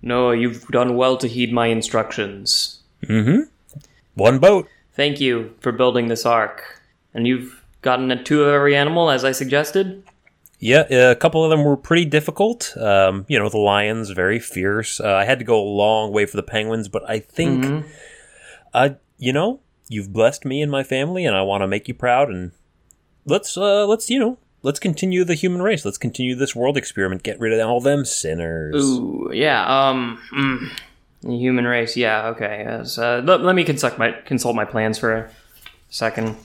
No, you've done well to heed my instructions. Mm-hmm. One boat. Thank you for building this ark. And you've gotten a two of every animal, as I suggested? Yeah, a couple of them were pretty difficult. Um, you know, the lions very fierce. Uh, I had to go a long way for the penguins, but I think, uh, you know, you've blessed me and my family, and I want to make you proud. And let's, uh, let's, you know, let's continue the human race. Let's continue this world experiment. Get rid of all them sinners. Ooh, yeah, um, mm, the human race, yeah, okay. Uh, let, let me consult my, consult my plans for a second.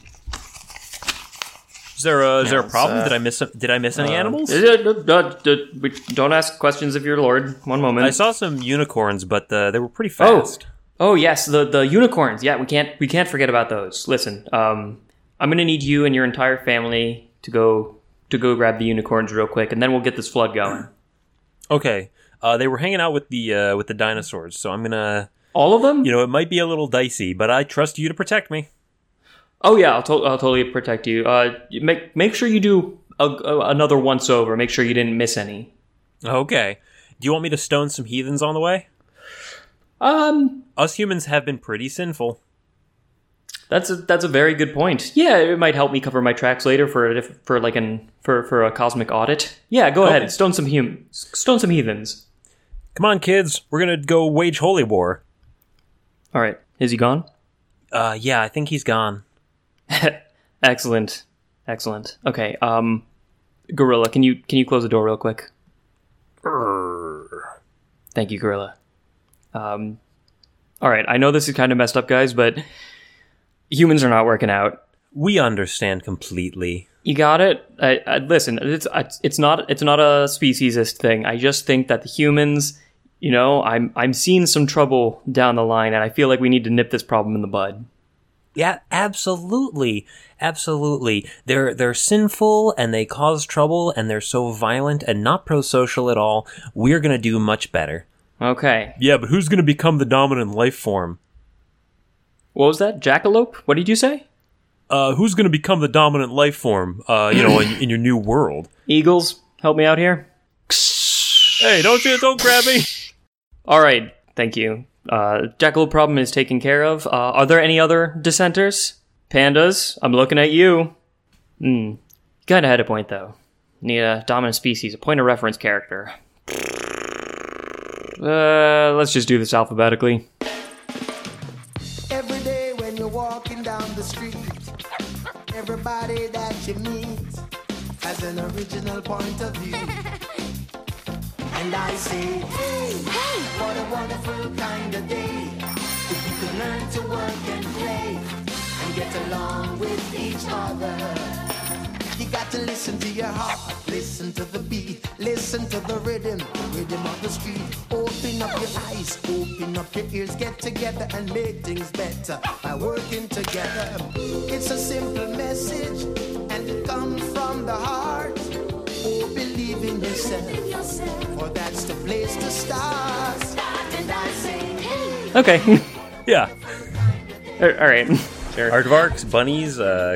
Is there a, is there a problem? uh, did I miss? Did I miss any animals? Uh, uh, Don't ask questions of your lord. One moment. I saw some unicorns, but uh, they were pretty Oh. fast. Oh yes, the the unicorns. Yeah, we can't we can't forget about those. Listen, um, I'm gonna need you and your entire family to go to go grab the unicorns real quick, and then we'll get this flood going. Okay, uh, they were hanging out with the uh, with the dinosaurs, so I'm gonna. All of them? You know, it might be a little dicey, but I trust you to protect me. Oh yeah, I'll, to- I'll totally protect you. Uh, make make sure you do a, a- another once over. Make sure you didn't miss any. Okay. Do you want me to stone some heathens on the way? Um, Us humans have been pretty sinful. That's a that's a very good point. Yeah, it might help me cover my tracks later for a diff- for like an for for a cosmic audit. Yeah, go Okay. ahead. Stone some hum stone some heathens. Come on, kids. We're gonna go wage holy war. All right, is he gone? Uh, yeah, I think he's gone. Excellent, excellent. Okay, um, Gorilla, can you can you close the door real quick? Thank you, Gorilla. Um, all right, I know this is kind of messed up, guys, but humans are not working out. We understand completely. You got it. I, I, listen, it's it's not it's not a speciesist thing. I just think that the humans, you know, I'm I'm seeing some trouble down the line, and I feel like we need to nip this problem in the bud. Yeah, absolutely, absolutely. They're they're sinful and they cause trouble and they're so violent and not pro-social at all. We're gonna do much better. Okay, Yeah, but who's gonna become the dominant life form? What was that? Jackalope? What did you say? Uh, who's gonna become the dominant life form? Uh, you know, in, in your new world. Eagles, help me out here. Hey, don't you don't grab me. All right, thank you. Uh, Jackalope problem is taken care of. Uh, are there any other dissenters? Pandas, I'm looking at you. Hmm. Kinda had a point though. Need a dominant species, a point of reference character. Uh, let's just do this alphabetically. Everybody that you meet has an original point of view. And I say, hey, hey, what a wonderful kind of day. If you could learn to work and play and get along with each other. You got to listen to your heart, listen to the beat, listen to the rhythm, the rhythm of the street. Open up your eyes, open up your ears, get together and make things better by working together. It's a simple message and it comes from the heart. Oh, believe in yourself, for that's the place to start. And I say, hey. Okay. Yeah, All right. Sure. aardvarks, bunnies. Uh,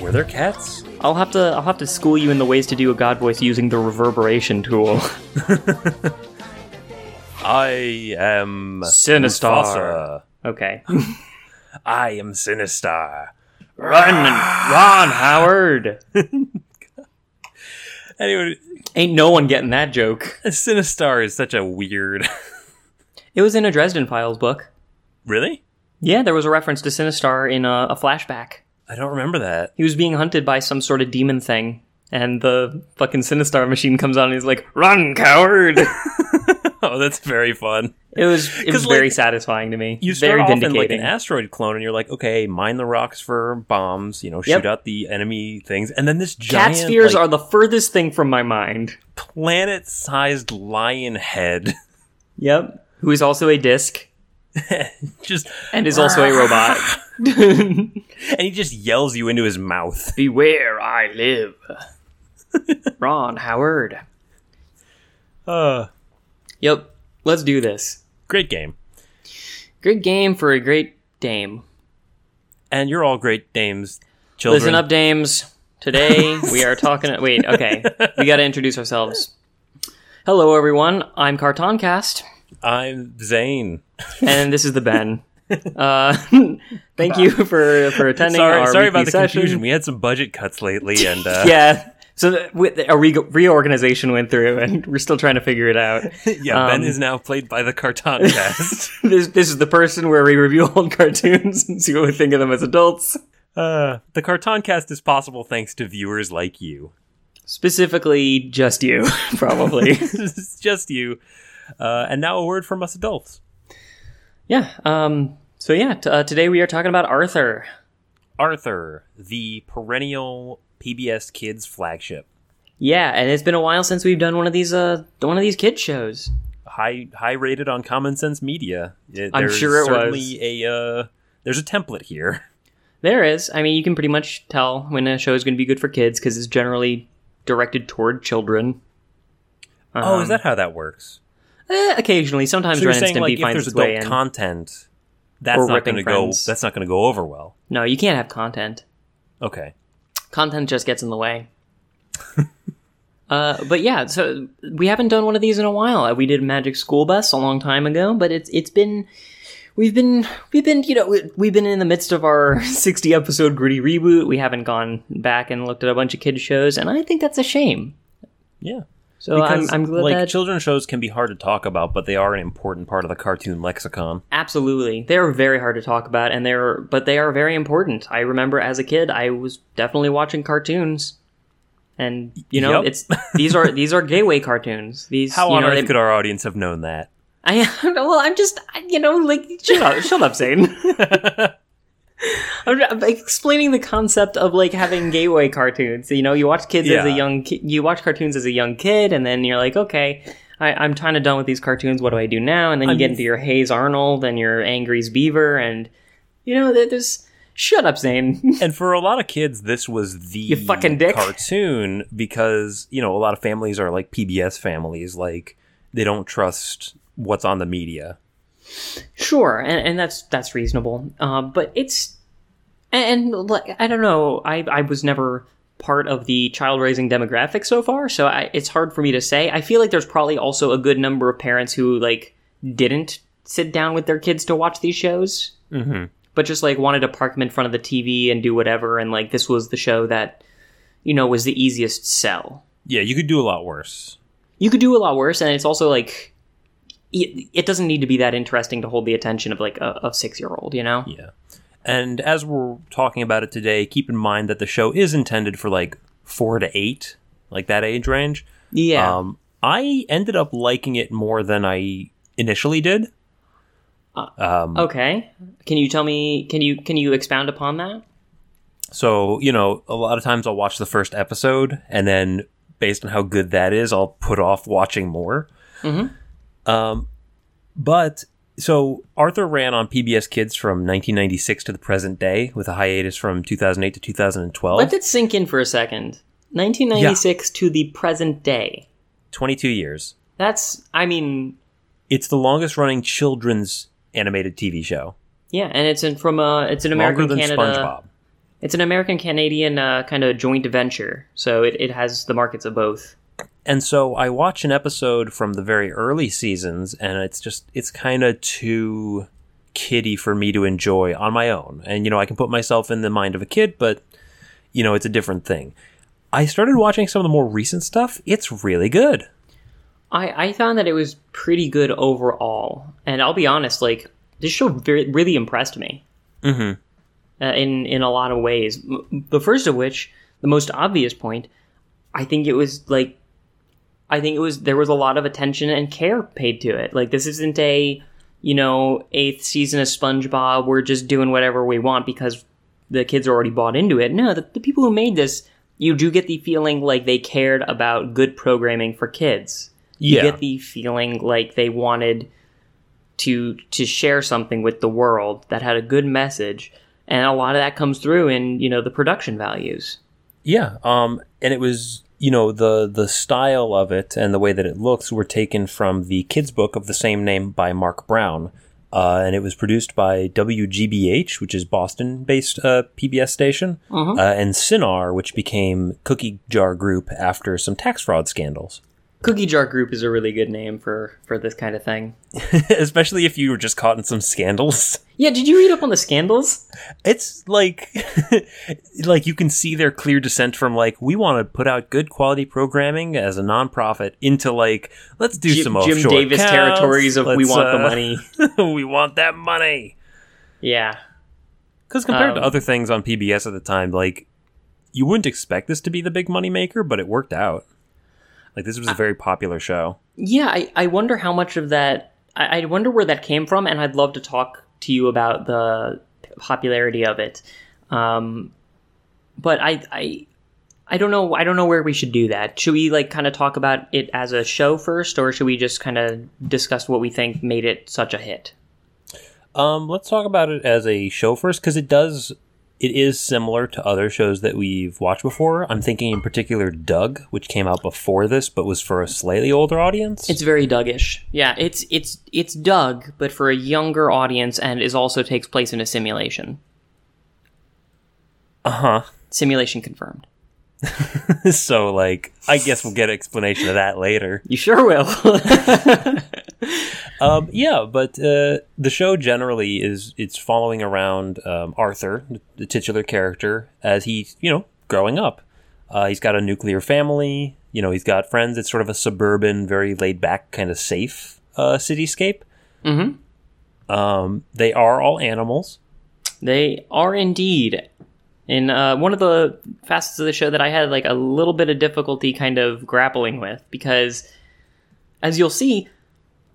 were there cats? I'll have to I'll have to school you in the ways to do a god voice using the reverberation tool. I am Sinistar. Mufasa. okay. I am Sinistar. Run, Ron Howard. Anyway, Ain't no one getting that joke. Sinistar is such a weird. It was in a Dresden Files book. really? Yeah, there was a reference to Sinistar in a, a flashback. I don't remember that. He was being hunted by some sort of demon thing, and the fucking Sinistar machine comes on and he's like, "Run, coward!" Oh, that's very fun. it was it was very like, satisfying to me. You start very off in like an asteroid clone, and you're like, okay, mine the rocks for bombs. You know, shoot Yep. out the enemy things, and then this Cat giant spheres like, are the furthest thing from my mind. planet-sized lion head. Yep. Who is also a disc just and is also a robot. and he just yells you into his mouth. Beware, I live. Ron Howard. Uh, Yep. Let's do this. great game, Great game for a great dame. and you're all great dames, children. Listen up, dames. Today we are talking. Wait, okay. We got to introduce ourselves. Hello, everyone. I'm Cartoncast, I'm Zane. and this is the Ben. Uh, thank you for for attending Sorry, our sorry about the session. confusion. We had some budget cuts lately, and uh, Yeah. So the- with- a re- reorganization went through, and we're still trying to figure it out. yeah, Ben Um, is now played by the Carton Cast. this this is the person where we review old cartoons and see what we think of them as adults. uh, the Carton Cast is possible thanks to viewers like you. Specifically, just you, probably. just you. Uh, and now a word from us adults. yeah. Um. So yeah, t- uh, today we are talking about Arthur. Arthur, the perennial PBS Kids flagship. Yeah, and it's been a while since we've done one of these uh one of these kid shows. high high rated on Common Sense Media. It- I'm sure it certainly a uh, there's a template here. There is. I mean, you can pretty much tell when a show is going to be good for kids because it's generally directed toward children. oh, Um, is that how that works? Eh, occasionally, sometimes So Ren and saying like if finds there's its way adult in. content, that's not going to go. That's not going to go over well. no, you can't have content. Okay. Content just gets in the way. uh, but yeah, so we haven't done one of these in a while. Uh, We did Magic School Bus a long time ago, but it's it's been we've been we've been you know we've been in the midst of our 60 episode gritty reboot. We haven't gone back and looked at a bunch of kids shows, and I think that's a shame. Yeah. So I'm, I'm glad like that children's shows can be hard to talk about, but they are an important part of the cartoon lexicon. Absolutely. They're very hard to talk about and they're but they are very important. I remember as a kid I was definitely watching cartoons. And you know, Yep. it's these are these are gateway cartoons. These How on know, earth they- could our audience have known that? I well, I'm just you know, like shut up, shut up, Zane. I'm, I'm explaining the concept of like having gateway cartoons. You know, you watch kids as a young ki- you watch cartoons as a young kid, and then you're like, okay, I, I'm kind of done with these cartoons. What do I do now? And then you I get into your Hayes Arnold and your Angry's Beaver, and you know, there's shut up, Zane. And for a lot of kids, this was the You fucking dick. cartoon because you know a lot of families are like PBS families, like they don't trust what's on the media. Sure, and, and that's that's reasonable. Uh, but it's and, and like I don't know. I I was never part of the child raising demographic so far, so I, it's hard for me to say. I feel like there's probably also a good number of parents who like didn't sit down with their kids to watch these shows, Mm-hmm. but just like wanted to park them in front of the TV and do whatever. And like this was the show that you know was the easiest sell. Yeah, you could do a lot worse. You could do a lot worse, and it's also like. It, it doesn't need to be that interesting to hold the attention of like a, a six year old, you know? Yeah. And as we're talking about it today, keep in mind that the show is intended for like four to eight, like that age range. Yeah. Um, I ended up liking it more than I initially did. Um, Okay. Can you tell me? Can you can you expound upon that? So, you know, a lot of times I'll watch the first episode and then based on how good that is, I'll put off watching more. Mhm. Um, but so Arthur ran on PBS Kids from 1996 to the present day with a hiatus from 2008 to 2012. Let it sink in for a second. 1996 to the present day. 22 years. That's. I mean, It's the longest running children's animated TV show. yeah, and it's in from a. It's an Longer American than Canada. SpongeBob. It's an American Canadian uh, kind of joint venture, so it, it has the markets of both. And so I watch an episode from the very early seasons, and it's just it's kind of too kiddie for me to enjoy on my own. And you know, I can put myself in the mind of a kid, but you know, it's a different thing. I started watching some of the more recent stuff. It's really good. I I found that it was pretty good overall, and I'll be honest, like this show very, really impressed me. Mm-hmm. uh, in in a lot of ways. The first of which, the most obvious point, I think it was like, I think it was there was a lot of attention and care paid to it. Like this isn't a, you know, eighth season of SpongeBob. We're just doing whatever we want because the kids are already bought into it. No, the, the people who made this, you do get the feeling like they cared about good programming for kids. You Yeah. get the feeling like they wanted to to share something with the world that had a good message and a lot of that comes through in you know the production values Yeah, um, and it was you know the the style of it and the way that it looks were taken from the kids book of the same name by Marc Brown, uh, and it was produced by WGBH, which is Boston-based uh, PBS station, uh, and Cinar, which became Cookie Jar Group after some tax fraud scandals. Cookie Jar Group is a really good name for for this kind of thing. Especially if you were just caught in some scandals. Yeah, did you read up on the scandals? It's like like you can see their clear descent from like we want to put out good quality programming as a nonprofit into like let's do Jim, some Jim offshore Davis accounts, territories of we let's, want the uh, money. we want that money. Yeah. Because compared to Um, other things on PBS at the time, like you wouldn't expect this to be the big money maker, but it worked out. Like this was a very popular show. Yeah, I, I wonder how much of that I, I wonder where that came from, and I'd love to talk to you about the popularity of it. Um, but I, I I don't know I don't know where we should do that. Should we like kind of talk about it as a show first, or should we just kind of discuss what we think made it such a hit? Um, let's talk about it as a show first because it does. It is similar to other shows that we've watched before. I'm thinking in particular Doug, which came out before this, but was for a slightly older audience. It's very Dougish. Yeah, it's it's it's Doug, but for a younger audience, and is also takes place in a simulation. uh huh. Simulation confirmed. so, like, I guess we'll get an explanation of that later. You sure will. Um, yeah, but uh, the show generally is it's following around um, Arthur, the titular character, as he's you know growing up. Uh, he's got a nuclear family. You know, he's got friends. It's sort of a suburban, very laid back, kind of safe uh, cityscape. mm-hmm. Um, they are all animals. They are indeed. In uh, one of the facets of the show that I had like a little bit of difficulty kind of grappling with because, as you'll see,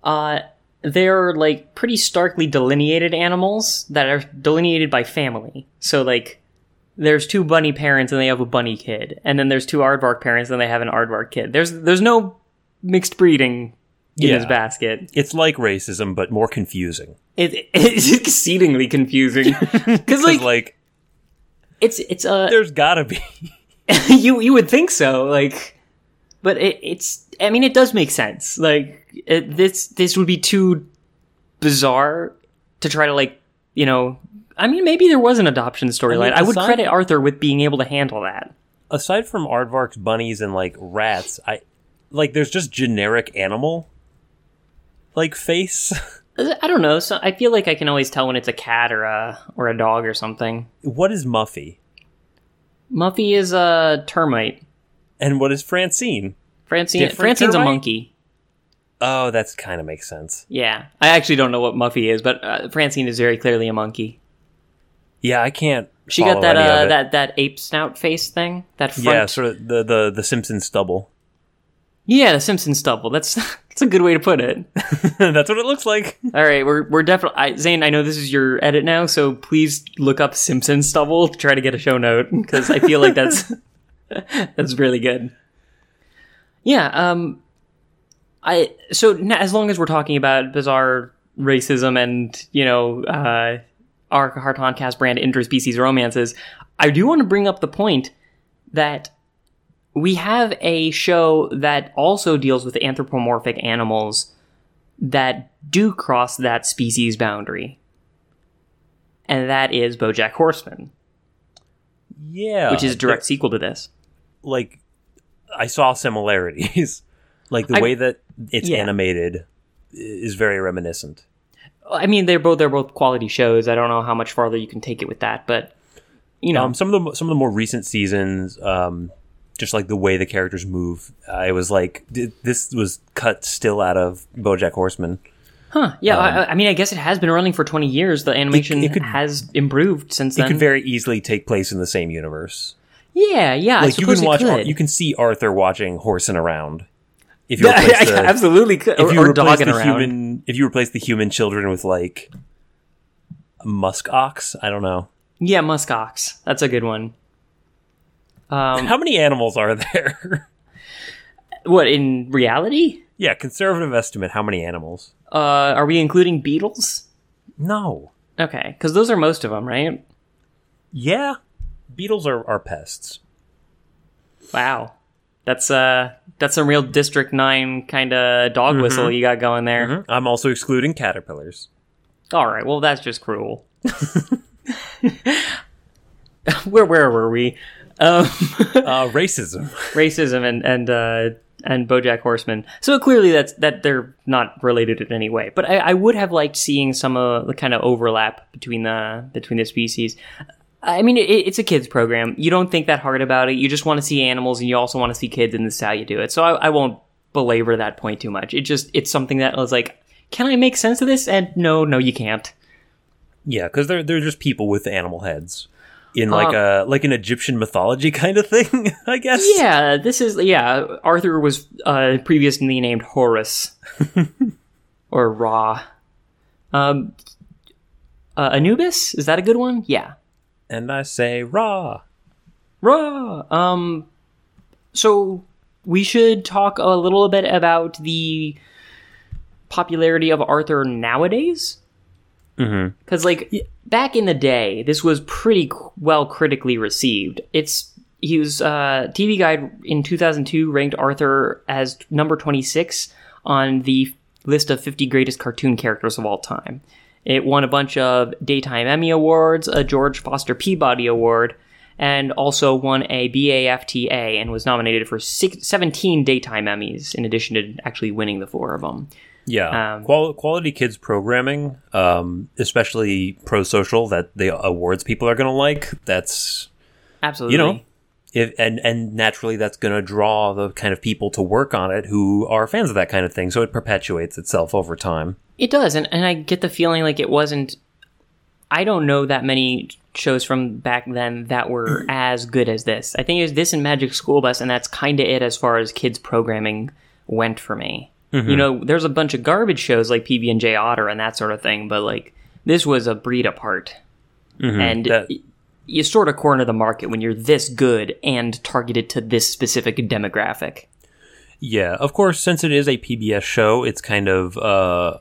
uh, they're like pretty starkly delineated animals that are delineated by family. So like, there's two bunny parents and they have a bunny kid, and then there's two aardvark parents and they have an aardvark kid. There's there's no mixed breeding in Yeah. this basket. It's like racism, but more confusing. It, it's exceedingly confusing because like like, it's it's uh there's gotta be. you you would think so like but it, it's i mean it does make sense like it, this this would be too bizarre to try to like you know i mean maybe there was an adoption storyline I, would credit arthur with being able to handle that Aside from aardvarks, bunnies, and like rats, I like there's just generic animal like face. i don't know so i feel like i can always tell when it's a cat or a or a dog or something what is Muffy? muffy is a termite And what is Francine? francine Different francine's a monkey Oh, that's kind of makes sense. yeah i actually don't know what muffy is but uh, francine is very clearly a monkey Yeah, I can't. She got that uh, that that ape snout face thing. That front. Yeah, sort of the the the Simpson stubble. Yeah, the Simpson stubble. That's that's a good way to put it. that's what it looks like. All right, we're we're definitely Zane. I know this is your edit now, so please look up Simpson stubble to try to get a show note because I feel like that's that's really good. Yeah. Um. I so as long as we're talking about bizarre racism and you know uh, our Cartoncast brand interspecies romances, I do want to bring up the point that we have a show that also deals with anthropomorphic animals that do cross that species boundary. And that is Bojack Horseman, Yeah, which is a direct sequel to this. like I saw similarities. like the I- way that it's Yeah. animated is very reminiscent. I mean, they're both they're both quality shows. I don't know how much farther you can take it with that, but you know, Um, some of the some of the more recent seasons, um, just like the way the characters move, I was like, this was cut still out of BoJack Horseman. huh? Yeah, I, I mean, I guess it has been running for twenty years. The animation um, it could- has improved since then. It then. could very easily take place in the same universe. yeah, yeah. Like you can watch, you can see Arthur watching horsing around. If you replace the, absolutely could. if you or replace the around. human, if you replace the human children with like musk ox, I don't know. Yeah, musk ox. That's a good one. Um, How many animals are there? what in reality? yeah, conservative estimate. How many animals? Uh, are we including beetles? No. Okay, because those are most of them, right? Yeah, beetles are, are pests. Wow, that's uh, that's some real District Nine kind of dog Mm-hmm. whistle you got going there. I'm also excluding caterpillars. All right, well that's just cruel. where where were we? Um, Uh, racism. racism and and uh, and BoJack Horseman. So clearly, that's that they're not related in any way. But I, I would have liked seeing some of the kind of overlap between the between the species. I mean, it, it's a kids program. You don't think that hard about it. You just want to see animals, and you also want to see kids, and this is how you do it. So I, I won't belabor that point too much. It just it's something that was like, can I make sense of this? And no, no, you can't. Yeah, because they're they're just people with animal heads in like a like an Egyptian mythology kind of thing, I guess. Yeah, this is yeah. Arthur was uh, previously named Horus or Ra. Um, uh, Anubis is that a good one? Yeah, And I say raw. Ra. Um, so we should talk a little bit about the popularity of Arthur nowadays. Mm-hmm. Because, like, back in the day, this was pretty well critically received. It's he was uh, TV Guide in 2002 ranked Arthur as number 26 on the list of 50 greatest cartoon characters of all time. It won a bunch of daytime Emmy awards, a George Foster Peabody Award, and also won a BAFTA and was nominated for six, 17 daytime Emmys in addition to actually winning the four of them. Yeah, Um, Qual- quality kids programming, um, especially pro social, that the awards people are going to like. That's Absolutely. you know, if and and naturally that's going to draw the kind of people to work on it who are fans of that kind of thing. So it perpetuates itself over time. It does, and, and I get the feeling like it wasn't. I don't know that many shows from back then that were mm-hmm. as good as this. I think it was this and Magic School Bus, and that's kind of it as far as kids programming went for me. You mm-hmm. know, there's a bunch of garbage shows like PB and J Otter and that sort of thing, but like this was a breed apart, mm-hmm. and That- you sort of corner the market when you're this good and targeted to this specific demographic. Yeah, of course, since it is a PBS show, it's kind of uh,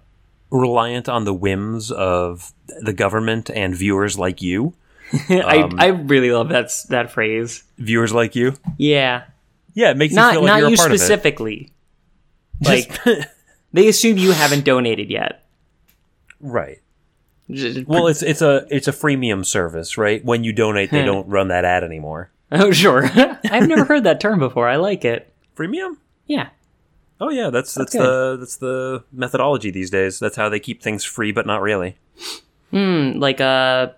reliant on the whims of the government and viewers like you. I um, I really love that that phrase. Viewers like you. Yeah, Yeah, it makes you not feel like not you're you part specifically. of it. Like they assume you haven't donated yet. right. Well, it's it's a it's a freemium service, right? When you donate, they don't run that ad anymore. oh sure, I've never heard that term before. I like it. Freemium? Yeah, Oh yeah, that's that's, good. the that's the methodology these days. That's how they keep things free, but not really. Hmm, like uh,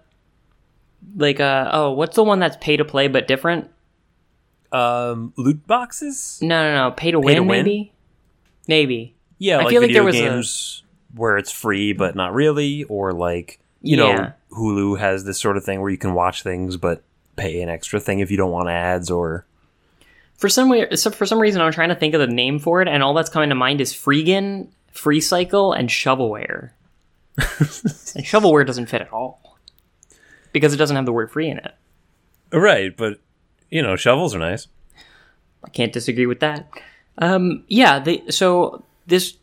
like uh, oh, what's the one that's pay to play but different? Um, loot boxes? No, no, no, pay to win, to win? maybe, maybe. Yeah, I like feel like there was a- games where it's free but not really, or like you know, Hulu has this sort of thing where you can watch things but pay an extra thing if you don't want ads or For some way, for some reason, I'm trying to think of the name for it, and all that's coming to mind is Freegan, Free Cycle, and Shovelware. and Shovelware doesn't fit at all because it doesn't have the word "free" in it. right. But you know, shovels are nice. I can't disagree with that. Um, yeah, the, so this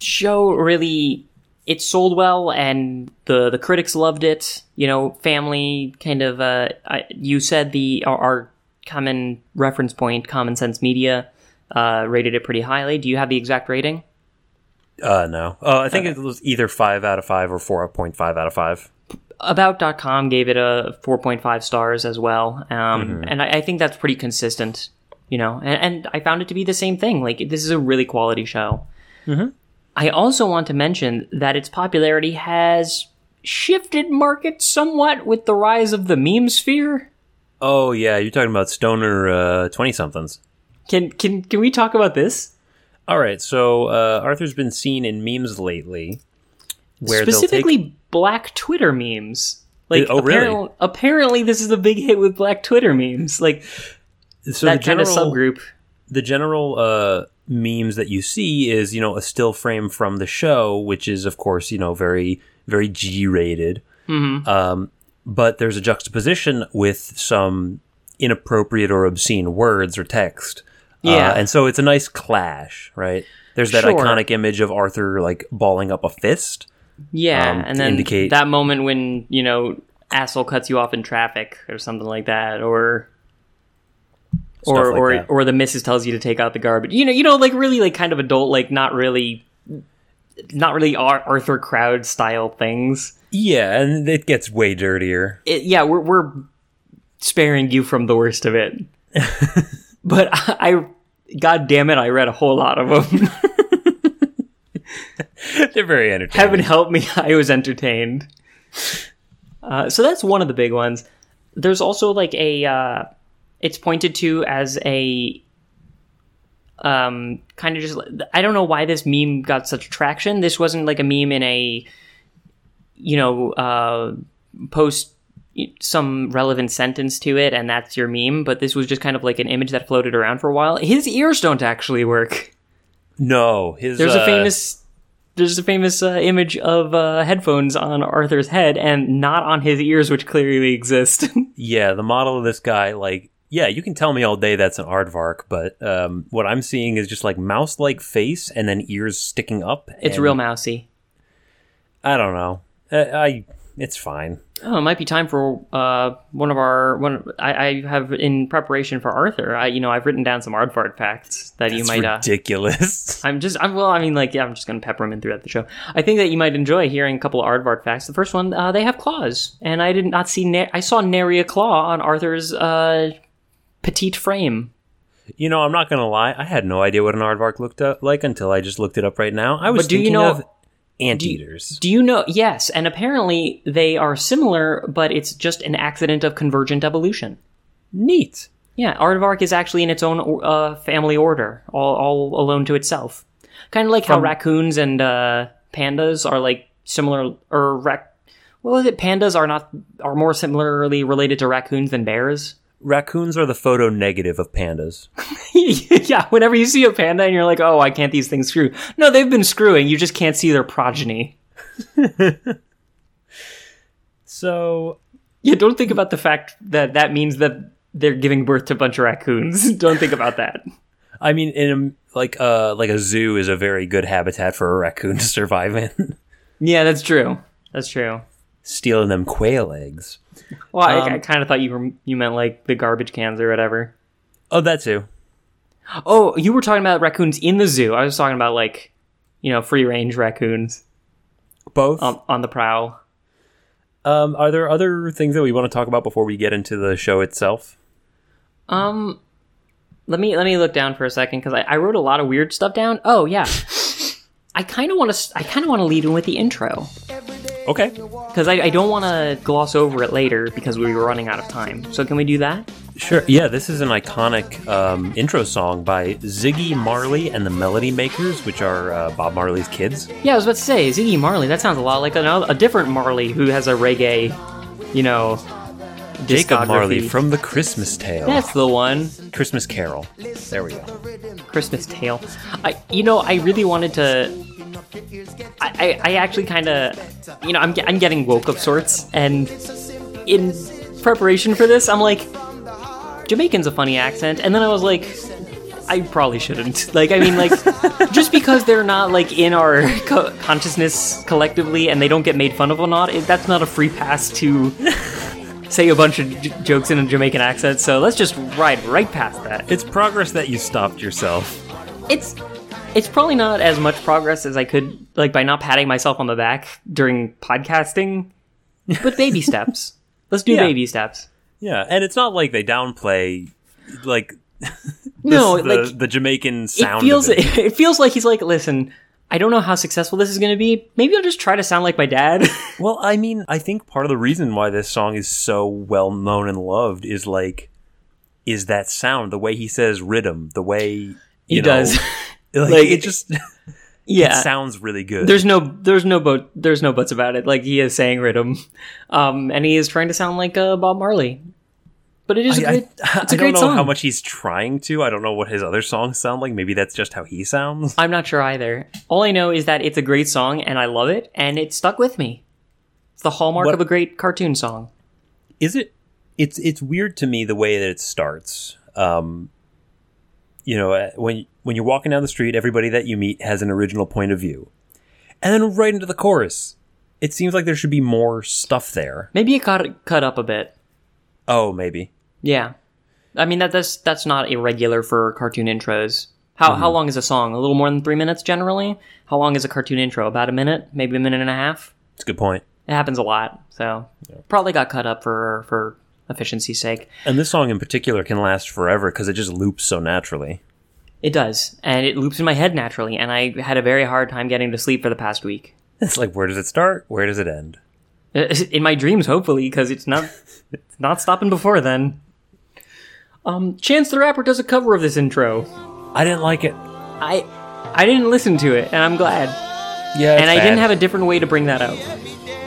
show really it sold well, and the the critics loved it. You know, family kind of. Uh, I, you said the our, our common reference point, Common Sense Media, uh, rated it pretty highly. Do you have the exact rating? Uh, no. Uh, I think it was either five out of five or four point five out of five. About.com gave it a 4.5 stars as well. Um, And I, I think that's pretty consistent, you know, and, and I found it to be the same thing. Like, this is a really quality show. I also want to mention that its popularity has shifted market somewhat with the rise of the meme sphere. Oh yeah, you're talking about stoner twenty somethings. Can, can, can we talk about this? All right, so uh, Arthur's been seen in memes lately, where Specifically, black Twitter memes. Like, Oh, really? apparently, apparently, this is a big hit with black Twitter memes. Like, so that the kind of general- subgroup. the general uh, memes that you see is you know a still frame from the show, which is of course you know very very G rated. Mm-hmm. Um, but there's a juxtaposition with some inappropriate or obscene words or text. Yeah. Uh, and so it's a nice clash, right? There's that Sure. iconic image of Arthur like balling up a fist. Yeah, um, and then indicate- that moment when you know asshole cuts you off in traffic or something like that, or or like or that. or the missus tells you to take out the garbage. You know, you know, like really like kind of adult, like not really, not really Arthur Crowd style things. Yeah, and it gets way dirtier. It, yeah, we're we're sparing you from the worst of it, but I God damn it, I read a whole lot of them. They're very entertaining. Heaven help me, I was entertained. Uh, so that's one of the big ones. There's also like a, uh, it's pointed to as a, um, kind of just, I don't know why this meme got such traction. This wasn't like a meme in a, you know, uh, post some relevant sentence to it and that's your meme, but this was just kind of like an image that floated around for a while. His ears don't actually work. No, his There's uh, a famous there's a famous uh, image of uh, headphones on Arthur's head and not on his ears, which clearly exist. Yeah, the model of this guy, like, yeah, you can tell me all day that's an aardvark, but um, what I'm seeing is just like mouse-like face and then ears sticking up. it's real mousy. I don't know. I, I it's fine. Oh, it might be time for uh, one of our one. I, I have in preparation for Arthur. I you know I've written down some aardvark facts that you It's might. Uh, ridiculous. I'm just, I'm, well, I mean, like, yeah, I'm just going to pepper them in throughout the show. I think that you might enjoy hearing a couple of aardvark facts. The first one, uh, they have claws, and I did not see, na- I saw nary a claw on Arthur's uh, petite frame. you know, I'm not gonna lie. I had no idea what an aardvark looked up like until I just looked it up right now. I was But do you know- of anteaters. Do you know? Yes, and apparently they are similar, but it's just an accident of convergent evolution. Neat. Yeah, aardvark is actually in its own uh, family order, all, all alone to itself. Kind of like how raccoons and uh, pandas are like similar, or rac. What was it? Pandas are not are more similarly related to raccoons than bears. Raccoons are the photo negative of pandas. yeah, whenever you see a panda and you're like, oh, why can't these things screw? No, they've been screwing. You just can't see their progeny. So Yeah, don't think about the fact that that means that they're giving birth to a bunch of raccoons. don't think about that. I mean, in a, like uh like a zoo is a very good habitat for a raccoon to survive in. Yeah, that's true. That's true. Stealing them quail eggs. Well, I, Um, I kind of thought you were you meant like the garbage cans or whatever. Oh, that too. Oh, you were talking about raccoons in the zoo. I was talking about like, you know, free range raccoons Both. on, on the prowl. Um, are there other things that we want to talk about before we get into the show itself? Um, let me let me look down for a second because I, I wrote a lot of weird stuff down. Oh yeah, I kind of want to I kind of want to lead in with the intro Okay. because I, I don't want to gloss over it later because we were running out of time. So can we do that? Sure. Yeah, this is an iconic um, intro song by Ziggy Marley and the Melody Makers, which are uh, Bob Marley's kids. Yeah, I was about to say Ziggy Marley. That sounds a lot like another, a different Marley who has a reggae, you know, Jacob. Marley from The Christmas Tale. That's the one. Christmas Carol. There we go. Christmas Tale. I, you know, I really wanted to. I, I, I actually kind of, you know, I'm, I'm getting woke of sorts, and in preparation for this, I'm like, Jamaican's a funny accent, and then I was like, I probably shouldn't. Like, I mean, like, just because they're not like in our co- consciousness collectively, and they don't get made fun of or not, it, that's not a free pass to. Say a bunch of j- jokes in a Jamaican accent, so let's just ride right past that. It's progress that you stopped yourself. it's it's probably not as much progress as I could like by not patting myself on the back during podcasting, but baby steps. Let's do Yeah. baby steps. Yeah, and it's not like they downplay like No, the, like the Jamaican sound. it feels it. it feels like he's like, listen, I don't know how successful this is going to be. Maybe I'll just try to sound like my dad. Well, I mean, I think part of the reason why this song is so well known and loved is like is that sound, the way he says rhythm, the way you he know, does. Like, Like, it just yeah. it sounds really good. there's no there's no there's no buts about it. Like he is saying rhythm, um, and he is trying to sound like uh, Bob Marley. But it is a I, great, I, it's a I don't know song. how much he's trying to. I don't know what his other songs sound like. Maybe that's just how he sounds. I'm not sure either. All I know is that it's a great song and I love it and it stuck with me. It's the hallmark What- of a great cartoon song. Is it? It's it's weird to me the way that it starts. Um, you know, uh, when when you're walking down the street, everybody that you meet has an original point of view, and then right into the chorus, it seems like there should be more stuff there. Maybe it got cut up a bit. Oh, maybe. Yeah. I mean that that's that's not irregular for cartoon intros. How how mm-hmm. long is a song? A little more than 3 minutes generally? How long is a cartoon intro? About a minute? Maybe a minute and a half? It's a good point. It happens a lot. So, probably got cut up for for efficiency's sake. And this song in particular can last forever because it just loops so naturally. It does, and it loops in my head naturally, and I had a very hard time getting to sleep for the past week. It's like, where does it start? Where does it end? In my dreams, hopefully, because it's not it's not stopping before then. Um, Chance the Rapper does a cover of this intro. I didn't like it. I I didn't listen to it, and I'm glad. Yeah, and I didn't have a different way to bring that out.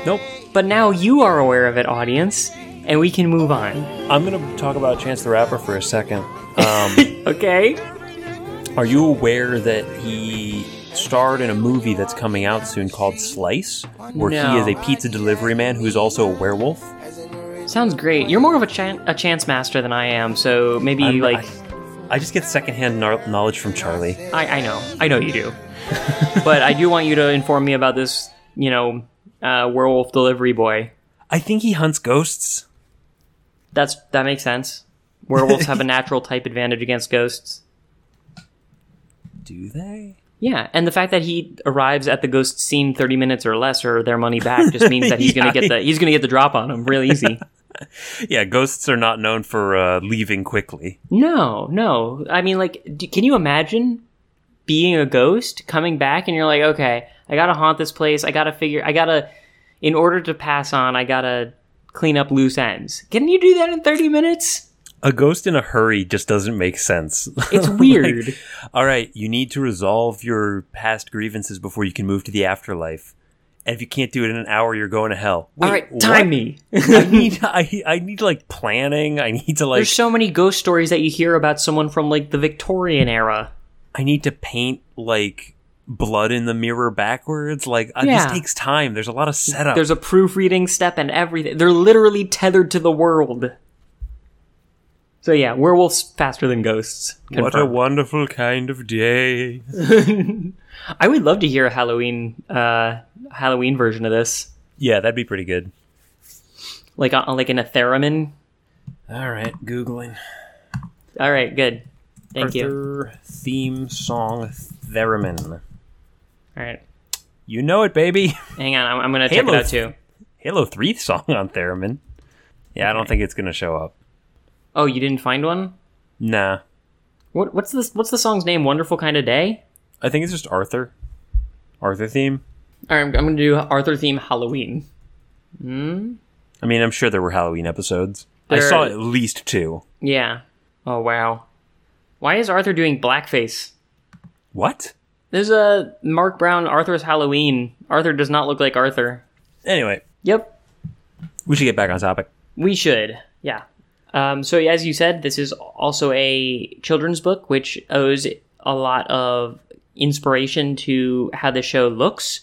Nope. But now you are aware of it, audience, and we can move on. I'm gonna talk about Chance the Rapper for a second. Um, Okay? Are you aware that he starred in a movie that's coming out soon called Slice, where No. he is a pizza delivery man who's also a werewolf? Sounds great. You're more of a, chan- a chance master than I am, so maybe I'm- like I, I just get secondhand kno- knowledge from Charlie. I, I know, I know you do, but I do want you to inform me about this. You know, uh, werewolf delivery boy. I think he hunts ghosts. That's that makes sense. Werewolves have a natural type advantage against ghosts. Do they? Yeah, and the fact that he arrives at the ghost scene 30 minutes or less or their money back just means that he's Yeah. gonna get the he's gonna get the drop on him real easy. Yeah, ghosts are not known for uh, leaving quickly. no, no. I mean, like, d- can you imagine being a ghost coming back and you're like, okay, I gotta haunt this place. I gotta figure. I gotta, in order to pass on, I gotta clean up loose ends. Can you do that in 30 minutes? A ghost in a hurry just doesn't make sense. It's weird. Like, all right, you need to resolve your past grievances before you can move to the afterlife. And if you can't do it in an hour, you're going to hell. Wait, All right, time what? me. I need, I, I need like planning. I need to like, There's so many ghost stories that you hear about someone from like the Victorian era. I need to paint like blood in the mirror backwards. Like uh, Yeah. this takes time. There's a lot of setup. There's a proofreading step and everything. They're literally tethered to the world. So yeah, werewolves faster than ghosts. what a wonderful kind of day. I would love to hear a Halloween uh Halloween version of this. Yeah, that'd be pretty good. Like uh, like in a theremin. All right, googling. All right, good. Thank you. Theme song theremin. All right. You know it, baby. Hang on, I'm, I'm going to check it out too. Halo 3 song on theremin. Yeah, I don't think it's gonna show up. Oh, you didn't find one? Nah. What what's this what's the song's name? Wonderful kind of day? I think it's just Arthur. Arthur theme. All right, I'm, I'm going to do Arthur theme Halloween. Hmm. I mean, I'm sure there were Halloween episodes. I There- saw at least two. Yeah. Oh wow. Why is Arthur doing blackface? What? There's a Marc Brown Arthur's Halloween. Arthur does not look like Arthur. Anyway, Yep, we should get back on topic. we should. Yeah. Um, so as you said, this is also a children's book, which owes a lot of inspiration to how the show looks.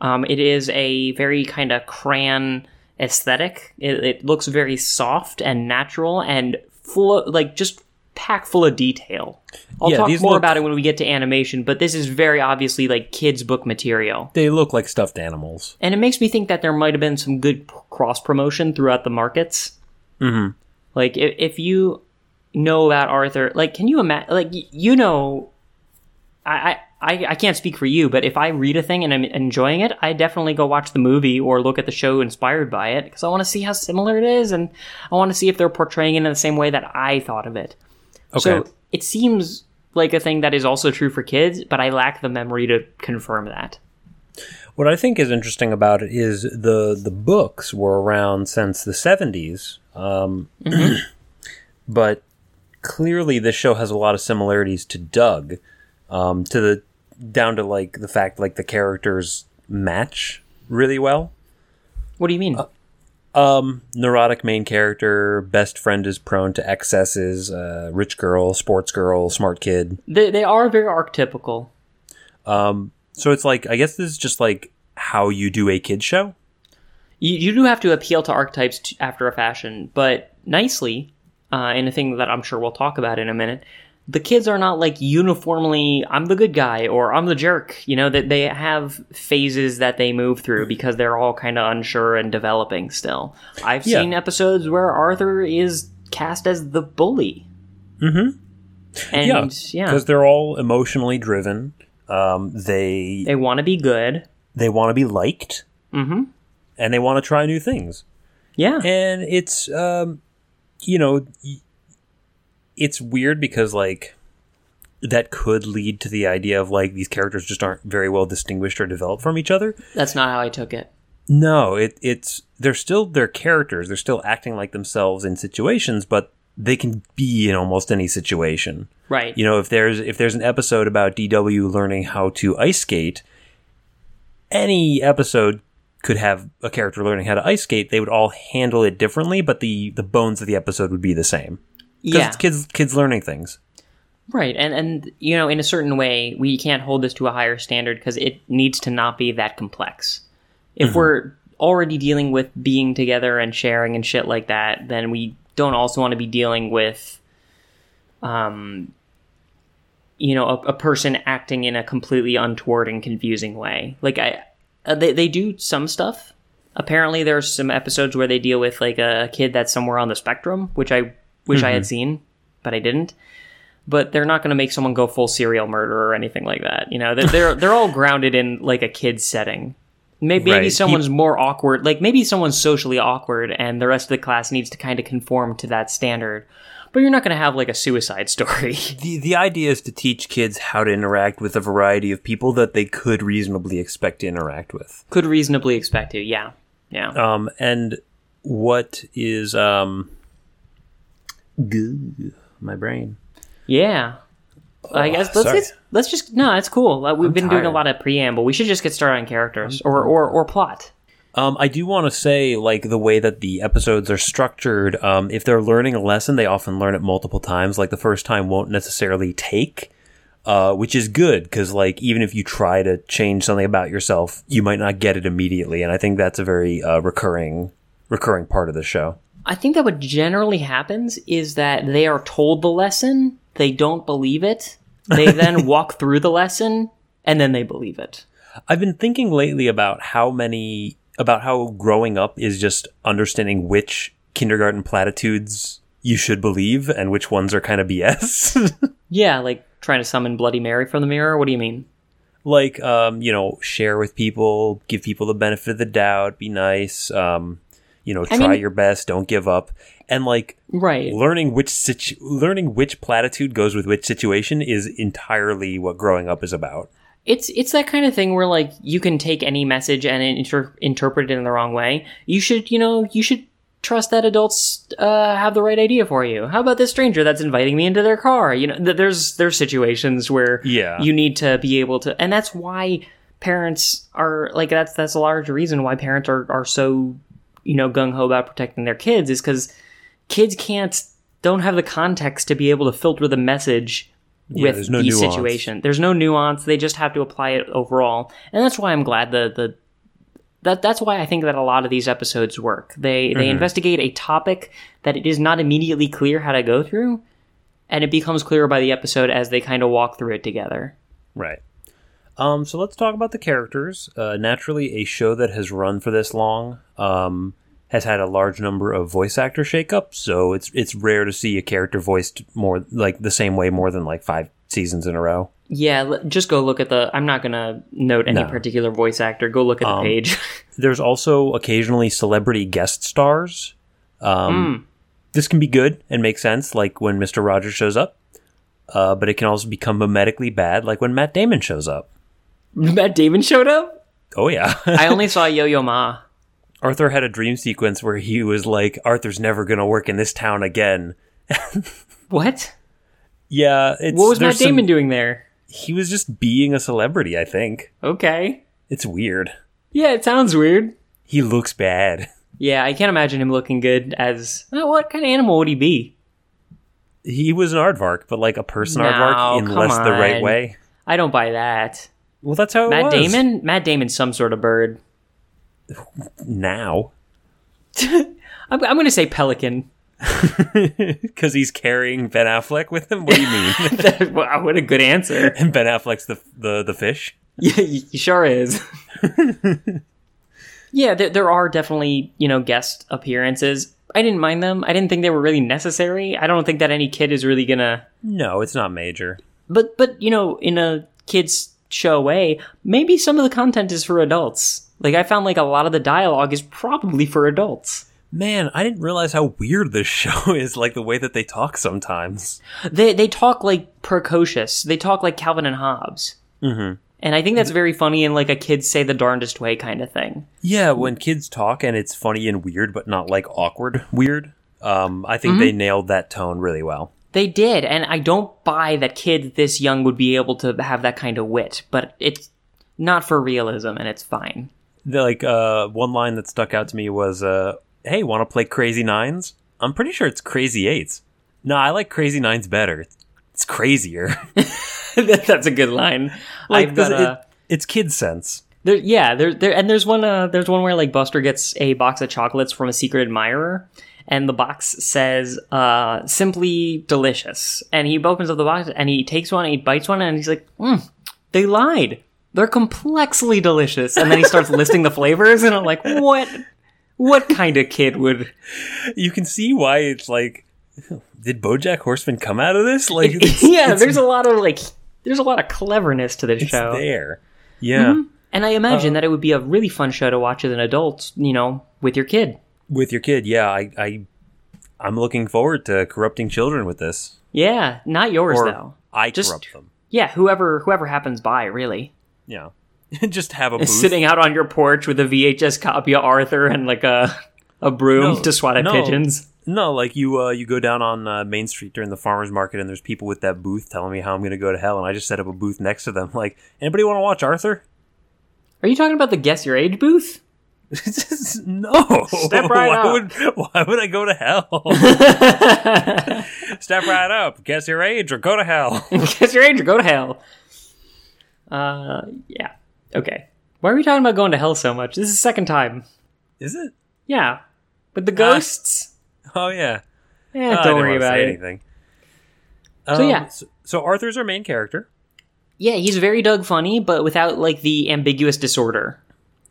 Um, it is a very kind of crayon aesthetic. It, it looks very soft and natural and full, of, like just packed full of detail. I'll Yeah, talk more look- about it when we get to animation, but this is very obviously like kids' book material. They look like stuffed animals. And it makes me think that there might have been some good cross promotion throughout the markets. Mm-hmm. Like if, if you know about Arthur, like can you imagine? Like you know, I, I I can't speak for you, but if I read a thing and I'm enjoying it, I definitely go watch the movie or look at the show inspired by it because I want to see how similar it is, and I want to see if they're portraying it in the same way that I thought of it. Okay. So it seems like a thing that is also true for kids, but I lack the memory to confirm that. What I think is interesting about it is the the books were around since the seventies, um, but clearly this show has a lot of similarities to Doug, um, to the down to like the fact like the characters match really well. What do you mean? Um, neurotic main character, best friend is prone to excesses, uh, rich girl, sports girl, smart kid. they they are very archetypical. Um, So it's like I guess this is just like how you do a kid show. You, you do have to appeal to archetypes t- after a fashion, but nicely, uh, in a thing that I'm sure we'll talk about in a minute. The kids are not like uniformly, I'm the good guy or I'm the jerk. You know, that they have phases that they move through because they're all kind of unsure and developing still. I've Yeah. seen episodes where Arthur is cast as the bully. Mm-hmm. And Yeah, yeah, because they're all emotionally driven. Um, they they want to be good. they want to be liked, Mm-hmm. And they want to try new things. Yeah. And it's um, you know, it's weird because like that could lead to the idea of like these characters just aren't very well distinguished or developed from each other. That's not how I took it. No, it, it's they're still their characters. They're still acting like themselves in situations, but they can be in almost any situation. Right. You know, if there's if there's an episode about DW learning how to ice skate, any episode could have a character learning how to ice skate. They would all handle it differently, but the the bones of the episode would be the same. Yeah. it's kids kids learning things. Right, and and you know, in a certain way, we can't hold this to a higher standard because it needs to not be that complex. If we're already dealing with being together and sharing and shit like that, then we don't also want to be dealing with, um, you know, a, a person acting in a completely untoward and confusing way. Like I, uh, they they do some stuff. Apparently, there's some episodes where they deal with like a kid that's somewhere on the spectrum, which I wish I had seen, but I didn't but they're not going to make someone go full serial murder or anything like that. You know, they're they're, they're all grounded in like a kid's setting. Maybe, maybe Right. someone's more awkward. Like maybe someone's socially awkward, and the rest of the class needs to kind of conform to that standard. But you're not going to have like a suicide story. The the idea is to teach kids how to interact with a variety of people that they could reasonably expect to interact with. Could reasonably expect to. Yeah, yeah. Um, and what is um, goo, my brain. Yeah. I guess let's Oh, let's, just no, it's cool. We've been doing a lot of preamble. We should just get started on characters or or or plot. Um, I do want to say, like, the way that the episodes are structured, um, if they're learning a lesson, they often learn it multiple times. Like, the first time won't necessarily take, uh, which is good, because, like, even if you try to change something about yourself, you might not get it immediately. And I think that's a very uh, recurring, recurring part of the show. I think that what generally happens is that they are told the lesson, they don't believe it, they then walk through the lesson, and then they believe it. I've been thinking lately about how many about how growing up is just understanding which kindergarten platitudes you should believe and which ones are kind of BS. Yeah, like trying to summon Bloody Mary from the mirror. What do you mean? like um, you know, share with people, give people the benefit of the doubt, be nice, um, you know, I try mean- your best, don't give up. And like Right. learning which situ- learning which platitude goes with which situation is entirely what growing up is about. It's it's that kind of thing where like you can take any message and inter- interpret it in the wrong way. You should, you know, you should trust that adults uh, have the right idea for you. How about this stranger that's inviting me into their car? You know, th- there's there's situations where Yeah. you need to be able to, and that's why parents are like that's that's a large reason why parents are are so you know gung ho about protecting their kids is because kids can't don't have the context to be able to filter the message with there's no the situation. There's no nuance. They just have to apply it overall, and that's why I'm glad the the that that's why I think that a lot of these episodes work. They Mm-hmm. they investigate a topic that it is not immediately clear how to go through, and it becomes clearer by the episode as they kind of walk through it together. Right. Um, so let's talk about the characters. Uh, naturally, a show that has run for this long um, has had a large number of voice actor shakeups. So it's it's rare to see a character voiced more like the same way more than like five seasons in a row. Yeah, just go look at the. I'm not gonna note any No. particular voice actor. Go look at the Um, page. There's also occasionally celebrity guest stars. Um, This can be good and make sense, like when Mister Rogers shows up. Uh, but it can also become mimetically bad, like when Matt Damon shows up. Matt Damon showed up. Oh yeah. I only saw Yo Yo Ma. Arthur had a dream sequence where he was like, Arthur's never going to work in this town again. What? Yeah, it's, What was Matt Damon some- doing there? He was just being a celebrity, I think. Okay. It's weird. Yeah, it sounds weird. He looks bad. Yeah, I can't imagine him looking good as. uh, what kind of animal would he be? He was an aardvark, but like a person No, aardvark in come less the right way. I don't buy that. Well, that's how it Matt. Damon? Matt Damon's some sort of bird. Now. I'm, I'm going to say pelican. Because he's carrying Ben Affleck with him? What do you mean? wow, what a good answer. and Ben Affleck's the, the, the fish? Yeah, he he sure is. yeah, there, there are definitely, you know, guest appearances. I didn't mind them. I didn't think they were really necessary. I don't think that any kid is really gonna. No, it's not major. But, but you know, in a kids show way, maybe some of the content is for adults. Like I found, like a lot of the dialogue is probably for adults. Man, I didn't realize how weird this show is. Like the way that they talk sometimes. They they talk like precocious. They talk like Calvin and Hobbes. Mm-hmm. And I think that's very funny in like a kids say the darndest way kind of thing. Yeah, when kids talk and it's funny and weird, but not like awkward weird. Um, I think they nailed that tone really well. They did, and I don't buy that kids this young would be able to have that kind of wit, but it's not for realism, and it's fine. The, like uh, one line that stuck out to me was, uh, "Hey, want to play Crazy Nines? I'm pretty sure it's Crazy Eights. No, I like Crazy Nines better. It's, crazier. that's a good line. like got it- it's kid sense. there, yeah, there, there, and there's one, uh, there's one where like Buster gets a box of chocolates from a secret admirer, and the box says, uh, "Simply delicious," and he opens up the box and he takes one, and he bites one, and he's like, mm, "They lied. They're complexly delicious," and then he starts listing the flavors, and I'm like, "What? What kind of kid would?" You can see why it's like, did BoJack Horseman come out of this? Like, it's, yeah, it's, there's a lot of like, there's a lot of cleverness to this it's show. there. Mm-hmm. Yeah, And I imagine uh, that it would be a really fun show to watch as an adult, you know, with your kid. with your kid. Yeah, I, I, I'm looking forward to corrupting children with this. Yeah, not yours Or though. I Just- corrupt them. Yeah, whoever whoever happens by, really. Yeah, just have a booth. Sitting out on your porch with a VHS copy of Arthur and like a a broom No, to swat at no. pigeons. No, like you, uh, you go down on uh, Main Street during the farmers market, and there's people with that booth telling me how I'm going to go to hell, and I just set up a booth next to them. Like, anybody want to watch Arthur? Are you talking about the guess your age booth? no. Step right why up. Would, why would I go to hell? Step right up. Guess your age or go to hell. guess your age or go to hell. Uh, yeah. Okay. Why are we talking about going to hell so much? This is the second time. Is it? Yeah, with the ghosts. Oh yeah. Eh, Uh, I don't worry about say it. anything. So, Um, yeah. So, so Arthur's our main character. Yeah, he's very Doug Funnie, but without like the ambiguous disorder.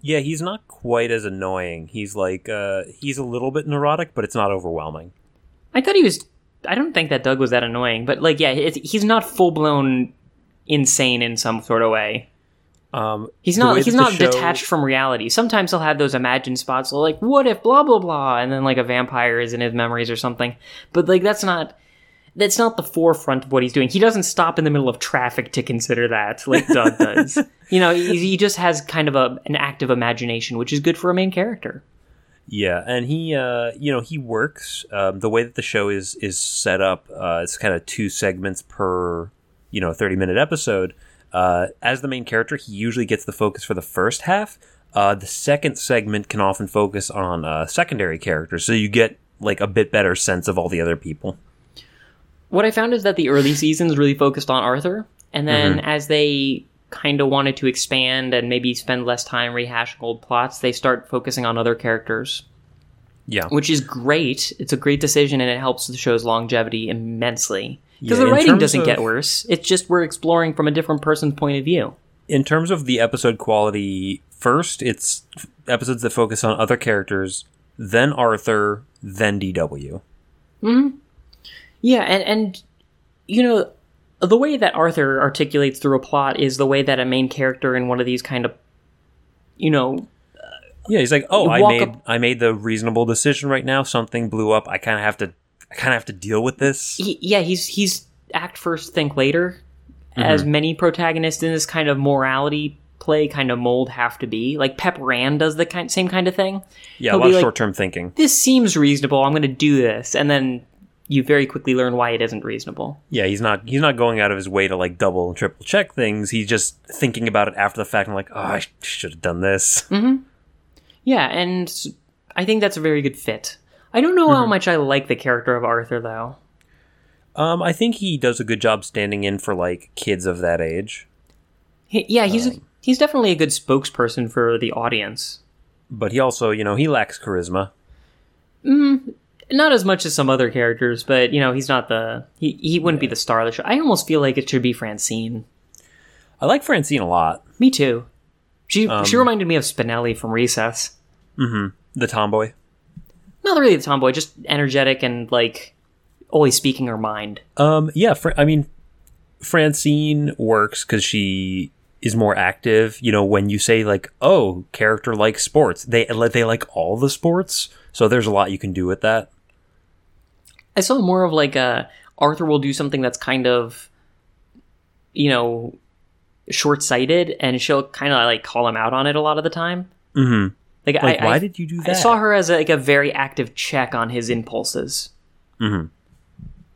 Yeah, he's not quite as annoying. He's like uh he's a little bit neurotic, but it's not overwhelming. I thought he was. I don't think that Doug was that annoying, but like, yeah, it's, he's not full blown insane in some sort of way. Um He's not. He's not show- detached from reality. Sometimes he'll have those imagined spots, like what if blah blah blah, and then like a vampire is in his memories or something. But like that's not. That's not the forefront of what he's doing. He doesn't stop in the middle of traffic to consider that, like Doug does. You know, he, he just has kind of a an active imagination, which is good for a main character. Yeah, and he, uh, you know, he works. Um, the way that the show is is set up, uh, it's kind of two segments per, you know, thirty minute episode. Uh, as the main character, he usually gets the focus for the first half. Uh, the second segment can often focus on uh, secondary characters, so you get like a bit better sense of all the other people. what I found is that the early seasons really focused on Arthur, and then as they kind of wanted to expand and maybe spend less time rehashing old plots, they start focusing on other characters, Yeah, which is great. It's a great decision, and it helps the show's longevity immensely. Because Yeah, the writing doesn't of- get worse. It's just we're exploring from a different person's point of view. in terms of the episode quality, first it's episodes that focus on other characters, then Arthur, then DW. Hmm. Yeah, and and you know the way that Arthur articulates through a plot is the way that a main character in one of these kind of you know Yeah, he's like, "Oh, I made up- I made the reasonable decision right now. Something blew up. I kind of have to I kind of have to deal with this." he, yeah, he's he's act first, think later, as Mm-hmm. many protagonists in this kind of morality play kind of mold have to be. Like Pepper Ann does the kind, same kind of thing. Yeah, He'll a lot of like, short-term thinking. This seems reasonable. I'm going to do this, and then you very quickly learn why it isn't reasonable. Yeah, he's not he's not going out of his way to like double and triple check things. He's just thinking about it after the fact and like, "Oh, I should have done this." Yeah, and I think that's a very good fit. I don't know Mm-hmm. how much I like the character of Arthur though. Um, I think he does a good job standing in for like kids of that age, He, yeah, he's Um, he's definitely a good spokesperson for the audience. but he also, you know, he lacks charisma. Not as much as some other characters, but you know, he's not the he he wouldn't be the star of the show. I almost feel like it should be Francine. I like Francine a lot. Me too. She Um, she reminded me of Spinelli from Recess. The tomboy. Not really the tomboy, just energetic and like always speaking her mind. Um, yeah, Fra- I mean, Francine works because she is more active. You know, when you say like, "Oh, character likes sports," they they like all the sports. So there's a lot you can do with that. I saw more of like a Arthur will do something that's kind of, you know, short sighted, and she'll kind of like call him out on it a lot of the time. Mm-hmm. Like, Like, I, why I, did you do that? I saw her as a, like a very active check on his impulses, Mhm.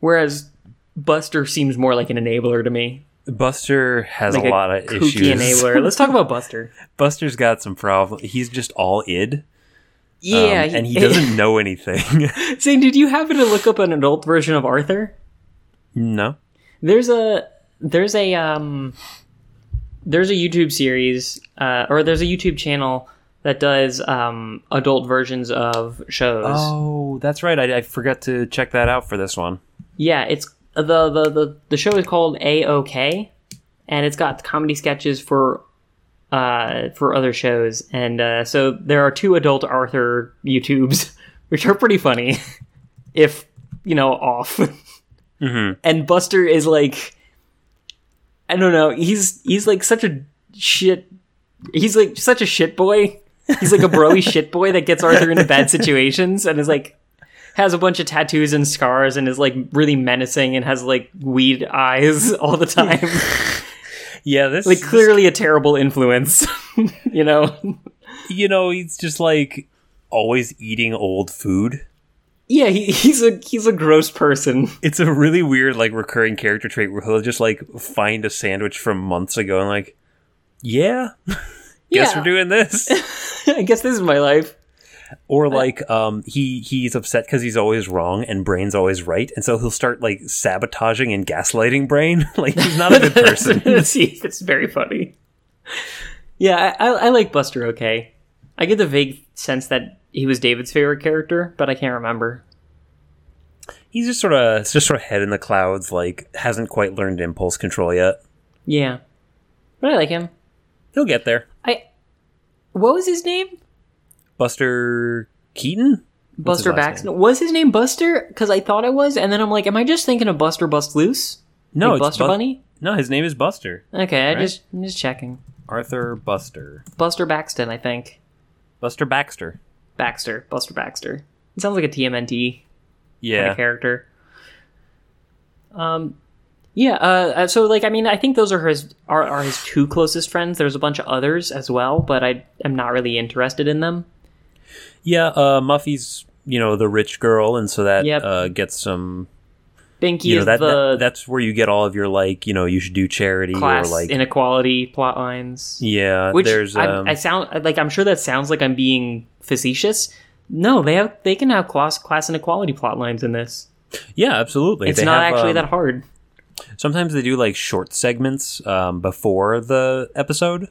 whereas Buster seems more like an enabler to me, Buster has like a lot of issues. enabler. Let's talk about Buster. Buster's got some problems. He's just all id. um, Yeah, and he doesn't know anything. Say, did you happen to look up an adult version of Arthur? no. There's a there's a um there's a YouTube series uh, or there's a YouTube channel that does um adult versions of shows. Oh, that's right. I, I forgot to check that out for this one. Yeah, it's the the the, the show is called A OK, and it's got comedy sketches for uh for other shows, and uh, so there are two adult Arthur YouTubes, which are pretty funny, if you know off. Mm-hmm. And Buster is like, I don't know, he's he's like such a shit. He's like such a shit boy. He's like a broy shit boy that gets Arthur into bad situations and is like has a bunch of tattoos and scars and is like really menacing and has like weed eyes all the time. Yeah, this like clearly a terrible influence, you know. you know, he's just like always eating old food. Yeah, he, he's a he's a gross person. It's a really weird, like, recurring character trait where he'll just like find a sandwich from months ago and like, yeah, guess Yeah. we're doing this. I guess this is my life. Or like, um, he he's upset because he's always wrong and Brain's always right, and so he'll start like sabotaging and gaslighting Brain. like he's not a good person. See, it's very funny. Yeah, I, I, I like Buster okay. I get the vague sense that he was David's favorite character, but I can't remember. he's just sort of just sort of head in the clouds, like hasn't quite learned impulse control yet. Yeah, but I like him. He'll get there. I what was his name? Buster Keaton. What's Buster last Baxter. Was his name Buster? Because I thought it was, and then I'm like, am I just thinking of Buster Bust Loose? No, Like it's Buster Bu- Bunny. No, his name is Buster. Okay, I Right? just I'm just checking. Arthur Buster. Buster Baxton, I think. Buster Baxter. Baxter. Buster Baxter. It sounds like a TMNT kind Yeah. of character. Um, yeah. Uh, uh, so like, I mean, I think those are his are, are his two closest friends. There's a bunch of others as well, but I am not really interested in them. Yeah, uh, Muffy's, you know, the rich girl, and so that Yep. uh, gets some. Binky You know, is that, the that that's where you get all of your like, you know, you should do charity class or like, inequality plot lines. yeah. Which there's I, um, I sound like I'm sure that sounds like I'm being facetious. No, they have they can have class class inequality plot lines in this. yeah, absolutely. It's They not have, actually um, that hard. Sometimes they do like short segments um, before the episode,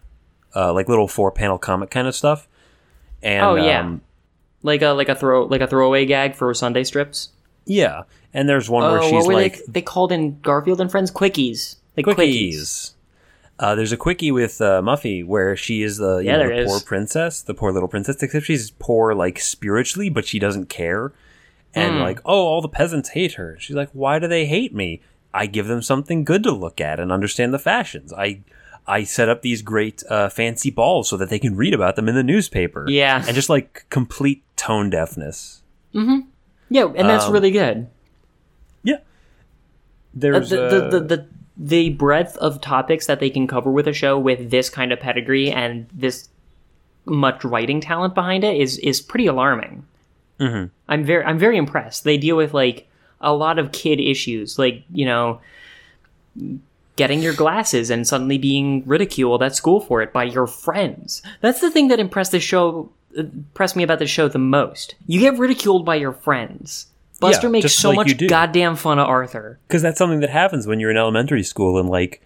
uh, like little four panel comic kind of stuff. And Oh, yeah. um, Like a like a throw like a throwaway gag for Sunday strips. yeah. And there's one where Oh, she's what were like they? They called in Garfield and Friends quickies. Like quickies. quickies. Uh, there's a quickie with uh, Muffy where she is the, you Yeah, know, the poor princess, the poor little princess, except she's poor like spiritually, but she doesn't care. And Hmm. like, oh, all the peasants hate her. She's like, why do they hate me? I give them something good to look at and understand the fashions. I I set up these great uh, fancy balls so that they can read about them in the newspaper. Yeah. and just like complete tone deafness. Yeah, and that's Um, really good. Yeah, Uh, there's the, the, uh, the, the the breadth of topics that they can cover with a show with this kind of pedigree and this much writing talent behind it is is pretty alarming. Mm-hmm. I'm very I'm very impressed. They deal with like a lot of kid issues, like you know, getting your glasses and suddenly being ridiculed at school for it by your friends. That's the thing that impressed the show impressed me about the show the most. You get ridiculed by your friends. Buster Yeah, makes so like much goddamn fun of Arthur. because that's something that happens when you're in elementary school and like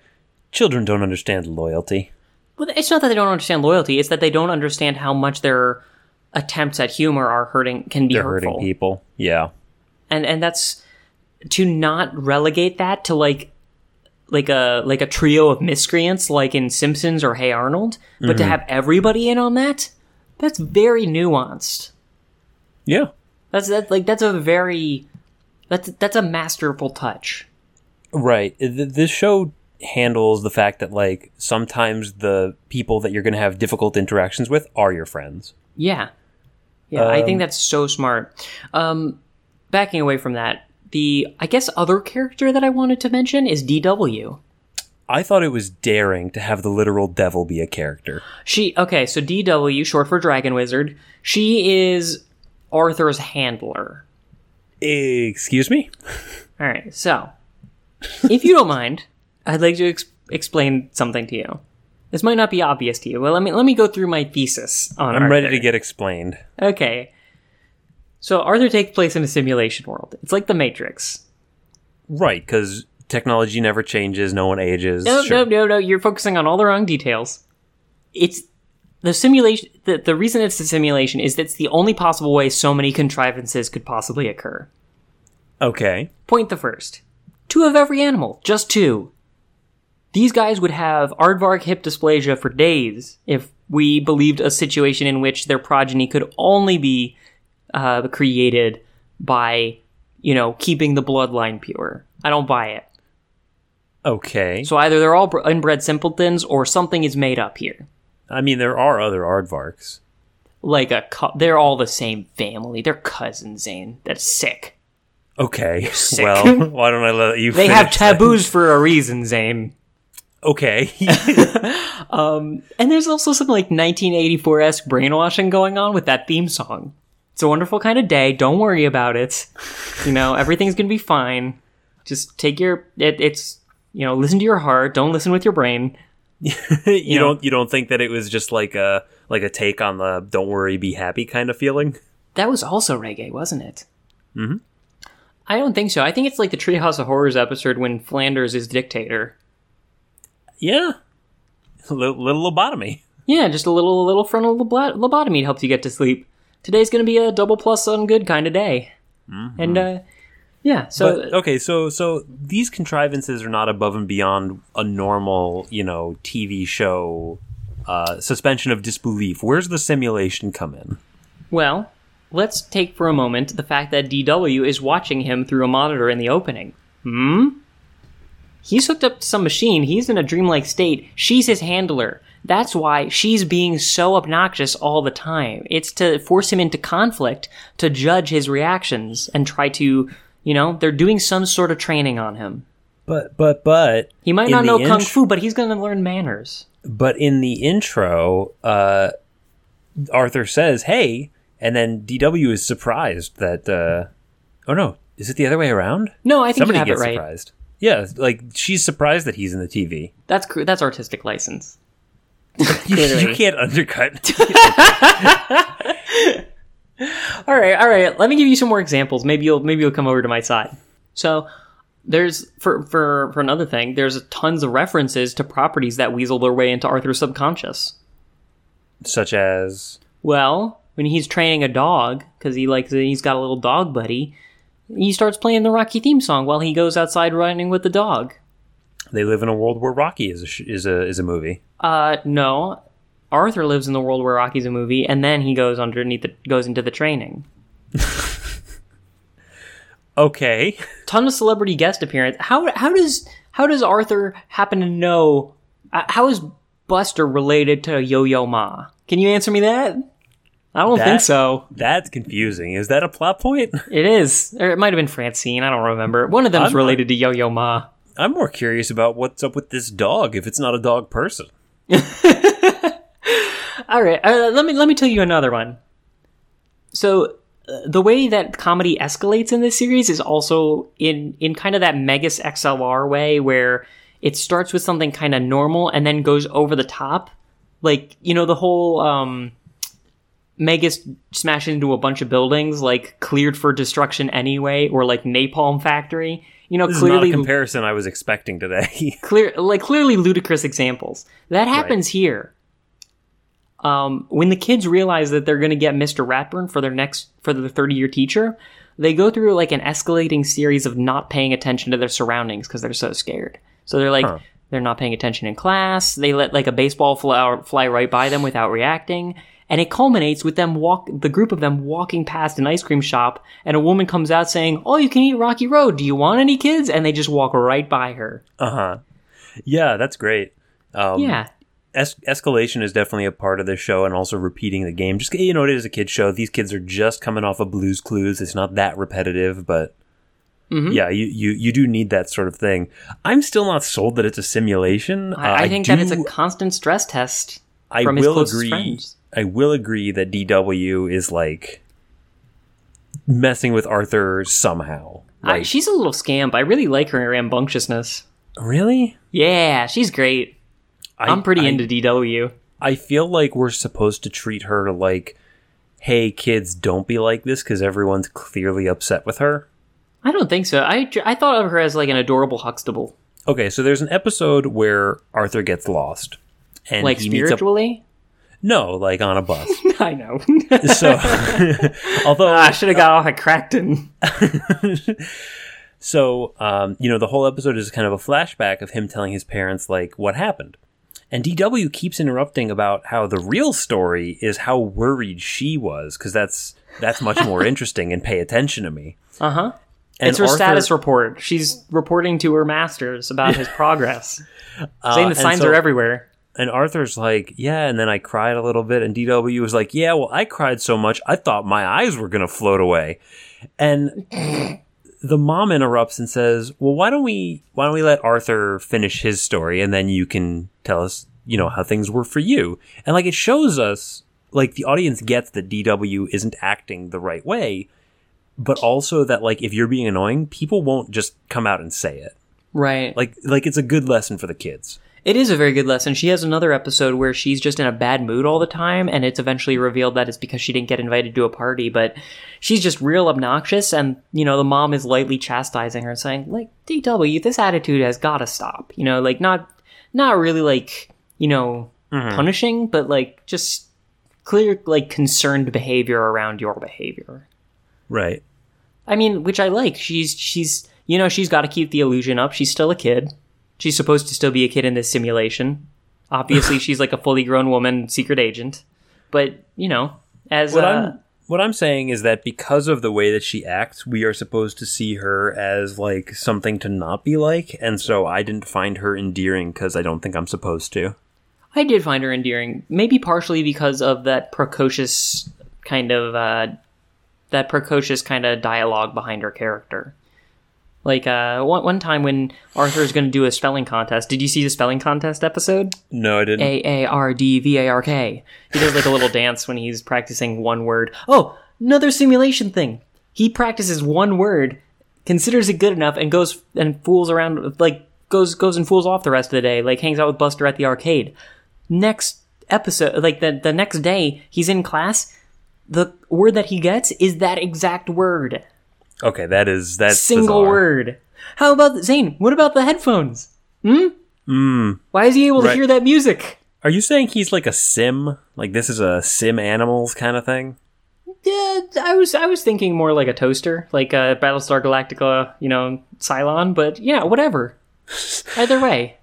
children don't understand loyalty. Well, it's not that they don't understand loyalty; it's that they don't understand how much their attempts at humor are hurting can be They're hurtful. hurting people. Yeah. And and that's to not relegate that to like like a like a trio of miscreants like in Simpsons or Hey Arnold, but Mm-hmm. to have everybody in on that, that's very nuanced. Yeah. That's that like that's a very that's that's a masterful touch. Right. This show handles the fact that like sometimes the people that you're going to have difficult interactions with are your friends. Yeah. Yeah, I Um, think that's so smart. Um, backing away from that, the I guess other character that I wanted to mention is DW. I thought it was daring to have the literal devil be a character. She okay, so DW, short for Dragon Wizard. She is Arthur's handler. Excuse me? All right, so if you don't mind, I'd like to ex- explain something to you. This might not be obvious to you. Well, let me let me go through my thesis on. I'm ready to get explained. Okay. So Arthur takes place in a simulation world. It's like the Matrix. Right, because technology never changes, no one ages. No, Sure. no, no, no. You're focusing on all the wrong details. It's the simulation. The, the reason it's a simulation is that it's the only possible way so many contrivances could possibly occur. Okay. Point the first. Two of every animal. Just two. These guys would have aardvark hip dysplasia for days if we believed a situation in which their progeny could only be uh, created by, you know, keeping the bloodline pure. I don't buy it. Okay. So either they're all br- inbred simpletons or something is made up here. I mean, there are other aardvarks. Like a, co- they're all the same family. They're cousins, Zane. That's sick. Okay. Sick. Well, why don't I let you They have taboos for a reason, Zane. Okay. And there's also some like 1984 esque brainwashing going on with that theme song. It's a wonderful kind of day. Don't worry about it. You know, everything's gonna be fine. Just take your. It, it's you know, listen to your heart. Don't listen with your brain. you know- don't you don't think that it was just like a like a take on the "don't worry, be happy" kind of feeling? That was also reggae, wasn't it? Mm-hmm. I don't think so. I think it's like the Treehouse of Horrors episode when Flanders is dictator. Yeah. Little, little lobotomy. Yeah, just a little, a little frontal lobotomy helps you get to sleep. Today's gonna be a double plus on good kind of day. And uh, yeah, so But okay, so so these contrivances are not above and beyond a normal, you know, TV show uh, suspension of disbelief. Where's the simulation come in? Well, let's take for a moment the fact that DW is watching him through a monitor in the opening. Hmm? He's hooked up to some machine. He's in a dreamlike state. She's his handler. That's why she's being so obnoxious all the time. It's to force him into conflict, to judge his reactions, and try to, you know, they're doing some sort of training on him. But but but He might not know kung fu, but he's going to learn manners. But in the intro, uh, Arthur says, "Hey," and then DW is surprised that. Uh, oh no, is it the other way around? No, I think Somebody you have gets it right. surprised. Yeah, like she's surprised that he's in the TV. That's cr- that's artistic license. You, you can't undercut. All right, all right. Let me give you some more examples. Maybe you'll maybe you'll come over to my side. So there's for for for another thing. There's tons of references to properties that weasel their way into Arthur's subconscious. Such as Well, when he's training a dog because he likes he's got a little dog buddy, he starts playing the Rocky theme song while he goes outside running with the dog. they live in a world where Rocky is a sh- is a is a movie. Uh, no. Arthur lives in the world where Rocky's a movie, and then he goes underneath the goes into the training. Okay. ton of celebrity guest appearance. How how does how does Arthur happen to know? Uh, how is Buster related to Yo Yo Ma? Can you answer me that? I don't That- think so. That's confusing. Is that a plot point? It is, or it might have been Francine. I don't remember. One of them is related to Yo Yo Ma. I'm more curious about what's up with this dog if it's not a dog person. All right, uh, let me let me tell you another one. So uh, the way that comedy escalates in this series is also in in kind of that Megas XLR way where it starts with something kind of normal and then goes over the top. Like, you know, the whole um Megas smash into a bunch of buildings like cleared for destruction anyway or like Napalm Factory. You know, This is clearly comparison I was expecting today. clear like clearly ludicrous examples that happens here um, when the kids realize that they're going to get mr ratburn for their next for their 30 year teacher they go through like an escalating series of not paying attention to their surroundings because they're so scared so they're like Huh. they're not paying attention in class they let like a baseball fly, fly right by them without reacting and it culminates with them walk the group of them walking past an ice cream shop and a woman comes out saying oh you can eat rocky road do you want any kids and they just walk right by her uh huh. Yeah, that's great. Um, Yeah. es- escalation is definitely a part of the show, and also repeating the game. Just you know, it is a kids show. These kids are just coming off of Blue's Clues. It's not that repetitive, but yeah, you, you you do need that sort of thing. I'm still not sold that it's a simulation. Uh, I, I think that it's a constant stress test I from will agree. friends. I will agree that DW is like messing with Arthur somehow. I, she's a little scamp. I really like her rambunctiousness. really? Yeah, she's great. I, I'm pretty I- into DW. I feel like we're supposed to treat her like, hey, kids, don't be like this because everyone's clearly upset with her. I don't think so. I, I thought of her as like an adorable Huxtable. Okay, so there's an episode where Arthur gets lost. And Like he meets up. spiritually? No, like on a bus. I know. so, although I should have got off at Crackton. So, um, you know, the whole episode is kind of a flashback of him telling his parents, like, what happened. And DW keeps interrupting about how the real story is how worried she was, because that's that's much more interesting and pay attention to me. Uh huh. It's her Arthur- status report. She's reporting to her masters about his progress. uh, Saying the signs so- are everywhere. And Arthur's like, yeah, and then I cried a little bit, and DW was like, yeah, well, I cried so much, I thought my eyes were gonna float away. And the mom interrupts and says, well, why don't we, why don't we let Arthur finish his story, and then you can tell us, you know, how things were for you. And like, it shows us, like, the audience gets that DW isn't acting the right way, but also that, like, if you're being annoying, people won't just come out and say it. Right. Like, like it's a good lesson for the kids. It is a very good lesson. She has another episode where she's just in a bad mood all the time, and it's eventually revealed that it's because she didn't get invited to a party, but she's just real obnoxious, and, you know, the mom is lightly chastising her, saying, like, DW, this attitude has gotta stop. You know, like, not, not really, like, you know, mm-hmm. punishing, but, like, just clear, like, concerned behavior around your behavior. Right. I mean, which I like. She's she's you know she's got to keep the illusion up. She's still a kid. She's supposed to still be a kid in this simulation. Obviously, she's like a fully grown woman, secret agent. But you know, as What uh, I'm what I'm saying is that because of the way that she acts, we are supposed to see her as like something to not be like, and so I didn't find her endearing because I don't think I'm supposed to. I did find her endearing, maybe partially because of that precocious kind of uh, that precocious kind of dialogue behind her character. Like uh, one one time when Arthur is going to do a spelling contest. Did you see the spelling contest episode? No, I didn't. A A R D V A R K. He does like a little dance when he's practicing one word. Oh, another simulation thing. He practices one word, considers it good enough, and goes and fools around like goes goes and fools off the rest of the day. Like hangs out with Buster at the arcade. Next episode, like the the next day, he's in class. The word that he gets is that exact word. Okay, that is that's Single bizarre. word. How about Zane? What about the headphones? Hmm. Mm. Why is he able Right. to hear that music? Are you saying he's like a sim? Like this is a sim animals kind of thing? Yeah, I was I was thinking more like a toaster, like a Battlestar Galactica, you know, Cylon. But yeah, whatever. Either way,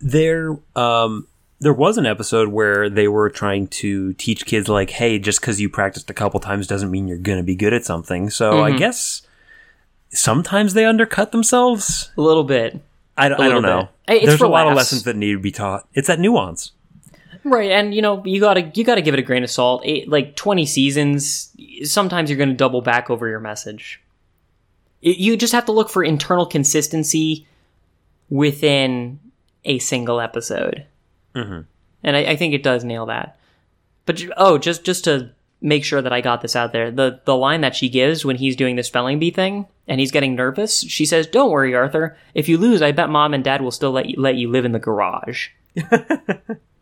There, um, there was an episode where they were trying to teach kids like, hey, just because you practiced a couple times doesn't mean you're gonna be good at something. So Mm-hmm. I guess sometimes they undercut themselves. a little bit, I, don't- I little don't know. bit. Hey, it's There's a lot of lessons that need to be taught. It's that nuance. right? And you know, you gotta you gotta give it a grain of salt. Eight, like twenty seasons, sometimes you're gonna double back over your message. It- you just have to look for internal consistency within a single episode, Mhm. and I, I think it does nail that. But oh, just just to make sure that I got this out there, the the line that she gives when he's doing the spelling bee thing and he's getting nervous, she says, "Don't worry, Arthur. If you lose, I bet mom and dad will still let you, let you live in the garage."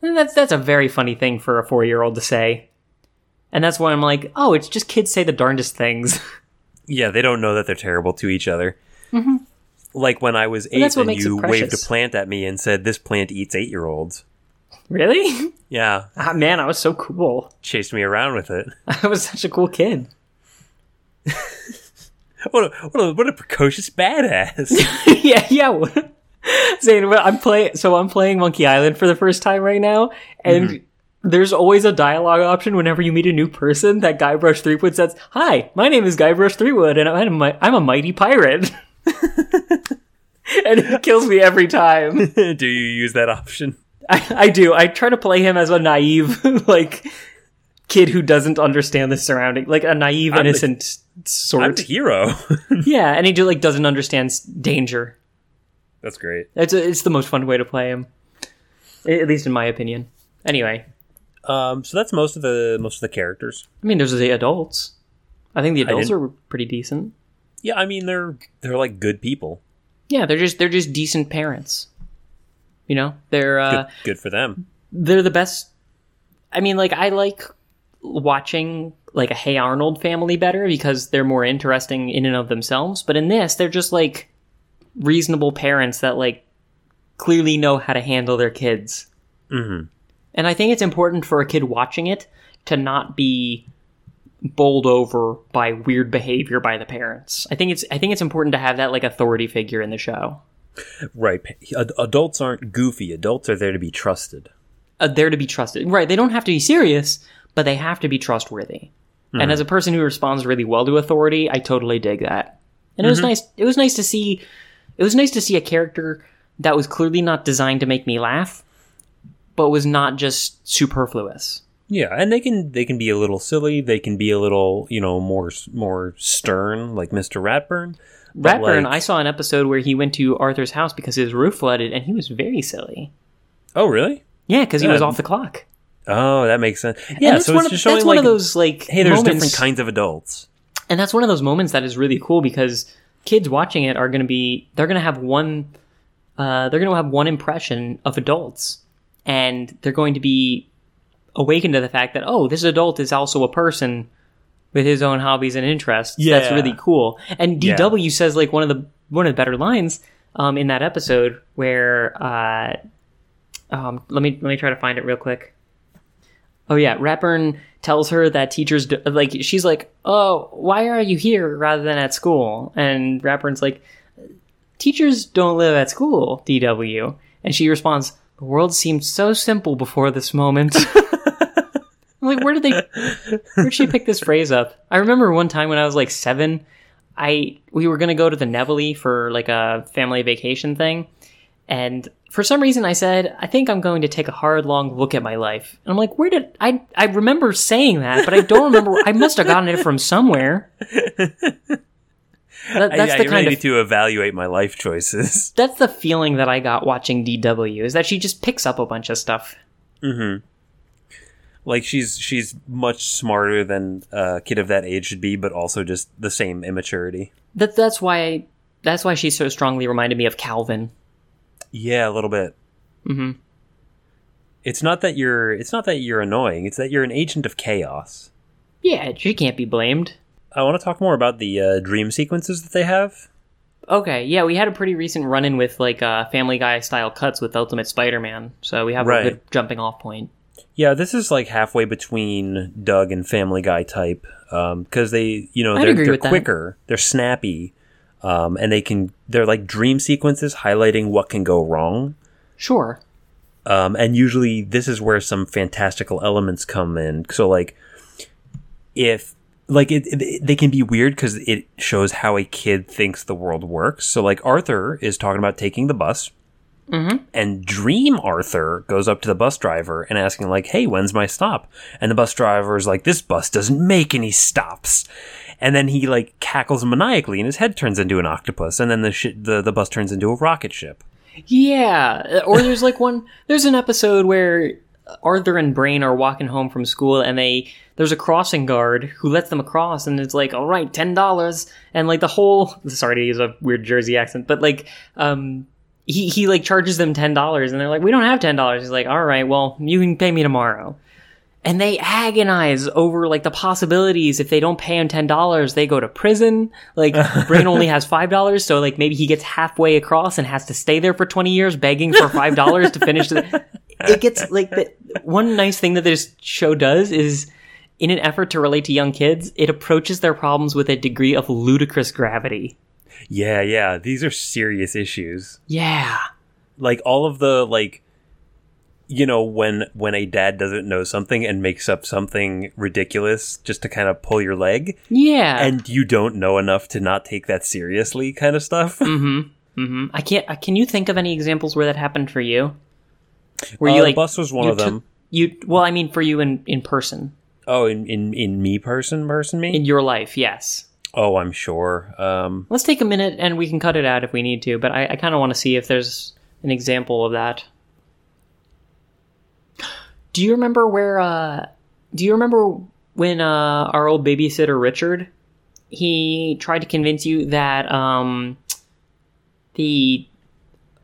And that's that's a very funny thing for a four year old to say, and that's why I'm like, oh, it's just kids say the darndest things. Yeah, they don't know that they're terrible to each other. Like when I was eight Mm-hmm. what and you waved a plant at me and said, "This plant eats eight-year-olds." Really? Yeah, ah, man, I was so cool. chased me around with it. I was such a cool kid. What a, what a, what a precocious badass. yeah, yeah. Zane, I'm playing. So I'm playing Monkey Island for the first time right now, and there's always a dialogue option whenever you meet a new person. That Guybrush Threepwood says, "Hi, my name is Guybrush Threepwood, and I'm a, I'm a mighty pirate." and it kills me every time. Do you use that option? I, I do. I try to play him as a naive, like kid who doesn't understand the surrounding, like a naive, I'm the- innocent I'm sort. the hero. yeah, and he do like doesn't understand danger. That's great. It's it's the most fun way to play him, at least in my opinion. Anyway, Um, so that's most of the most of the characters. I mean, there's the adults. I think the adults are pretty decent. Yeah, I mean they're they're like good people. Yeah, they're just they're just decent parents. You know, they're uh, Good, good for them. they're the best. I mean, like I like watching like a Hey Arnold family better because they're more interesting in and of themselves. But in this, they're just like reasonable parents that like clearly know how to handle their kids. hmm And I think it's important for a kid watching it to not be bowled over by weird behavior by the parents. I think it's I think it's important to have that like authority figure in the show. Right. Ad- adults aren't goofy. Adults are there to be trusted. uh, there to be trusted. Right, they don't have to be serious, but they have to be trustworthy. And as a person who responds really well to authority, I totally dig that. And it was nice. It was nice to see. It was nice to see a character that was clearly not designed to make me laugh, but was not just superfluous. Yeah, and they can they can be a little silly. They can be a little you know more more stern, like Mister Ratburn. Ratburn, like- I saw an episode where he went to Arthur's house because his roof flooded, and he was very silly. Oh, really? Yeah, because he was off the clock. Oh, that makes sense. Yeah, that's so it's of, just showing that's like one of those like hey, there's moments- different kinds of adults. and that's one of those moments that is really cool because kids watching it are going to be they're going to have one uh, they're going to have one impression of adults and they're going to be awakened to the fact that oh this adult is also a person with his own hobbies and interests that's really cool and Yeah. dw says like one of the one of the better lines um, in that episode where uh, um, let me let me try to find it real quick Oh yeah, Ratburn tells her that teachers do, like she's like, "Oh, why are you here rather than at school?" And Ratburn's like, "Teachers don't live at school, DW." And she responds, "The world seemed so simple before this moment." I'm like, where did they? Where'd she pick this phrase up? I remember one time when I was like seven, I we were gonna go to the Nevele for like a family vacation thing, and for some reason I said, I think I'm going to take a hard, long look at my life. And I'm like, where did I? I remember saying that, but I don't remember. I must have gotten it from somewhere. That, that's I, the I kind really of need to evaluate my life choices. that's the feeling that I got watching DW is that she just picks up a bunch of stuff. Mm-hmm. Like she's she's much smarter than a kid of that age should be, but also just the same immaturity. That that's why that's why she so strongly reminded me of Calvin. Yeah, a little bit. hmm It's not that you're it's not that you're annoying. It's that you're an agent of chaos. Yeah, she can't be blamed. I want to talk more about the uh, dream sequences that they have. Okay, yeah, we had a pretty recent run in with like uh, Family Guy style cuts with Ultimate Spider Man, so we have Right. a good jumping off point. Yeah, this is like halfway between Doug and Family Guy type because they, you know, I'd they're, they're with that. quicker, they're snappy, um, and they can they're like dream sequences highlighting what can go wrong. Sure. Um, and usually this is where some fantastical elements come in. So like, if like it, it they can be weird because it shows how a kid thinks the world works. So like Arthur is talking about taking the bus. And Dream Arthur goes up to the bus driver and asking, like, hey, when's my stop? And the bus driver is like, this bus doesn't make any stops. And then he, like, cackles maniacally and his head turns into an octopus. And then the, shi the, the bus turns into a rocket ship. Yeah, or there's like one. There's an episode where Arthur and Brain are walking home from school, and they there's a crossing guard who lets them across, and it's like, all right, ten dollars, and like the whole. Sorry to use a weird Jersey accent, but like, um, he he like charges them ten dollars, and they're like, we don't have ten dollars. He's like, all right, well, you can pay me tomorrow. And they agonize over like the possibilities. If they don't pay him ten dollars, they go to prison. Like Brain only has five dollars, so like maybe he gets halfway across and has to stay there for twenty years begging for five dollars to finish the. It gets like the one nice thing that this show does is, in an effort to relate to young kids, it approaches their problems with a degree of ludicrous gravity. Yeah, yeah. These are serious issues. Yeah, Like all of the like you know when when a dad doesn't know something and makes up something ridiculous just to kind of pull your leg yeah. and you don't know enough to not take that seriously kind of stuff. Mm-hmm mm-hmm i can't. Can you think of any examples where that happened for you? Were Uh, you like bus was one of took- them. You well, I mean, for you in in person Oh, in, in in me person, person me. in your life, yes. Oh, I'm sure. Um, Let's take a minute and we can cut it out if we need to, but I, I kind of want to see if there's an example of that. Do you remember where, uh, do you remember when, uh, our old babysitter Richard, he tried to convince you that, um, the,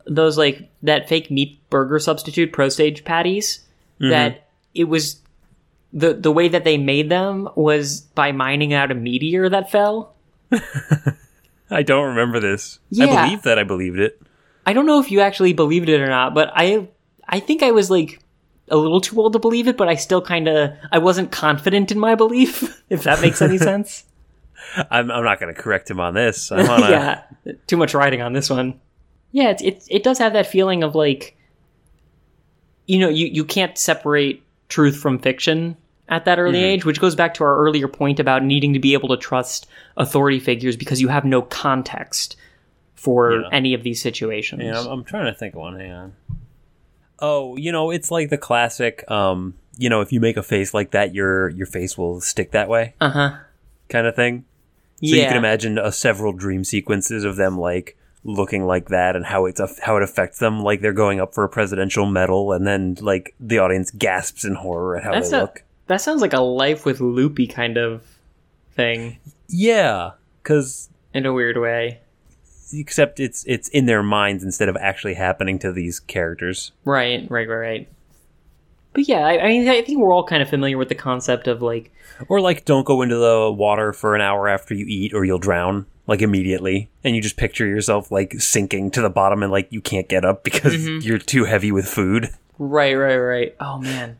those like, that fake meat burger substitute pro stage patties, that it was, the, the way that they made them was by mining out a meteor that fell? I don't remember this. I believe that I believed it. I don't know if you actually believed it or not, but I I think I was like a little too old to believe it, but I still kind of I wasn't confident in my belief, if that makes any sense. I'm, I'm not going to correct him on this. I'm on a, yeah, too much writing on this one. Yeah, it's it it does have that feeling of like you know, you you can't separate truth from fiction at that early age, which goes back to our earlier point about needing to be able to trust authority figures because you have no context for Yeah. any of these situations. Yeah, I'm, I'm trying to think of one. Hang on. Oh, you know, it's like the classic. Um, you know, if you make a face like that, your your face will stick that way, Uh huh. kind of thing. So yeah. you can imagine uh, several dream sequences of them like looking like that, and how it's a, how it affects them, like they're going up for a presidential medal, and then like the audience gasps in horror at how That's they a- look. That sounds like a Life with Louie kind of thing Yeah, because in a weird way. except it's it's in their minds instead of actually happening to these characters. Right, right, right, right. But yeah, I, I mean, I think we're all kind of familiar with the concept of like, Or like, don't go into the water for an hour after you eat, or you'll drown like immediately. And you just picture yourself like sinking to the bottom, and like you can't get up because mm-hmm. you're too heavy with food. right, right, right. Oh man,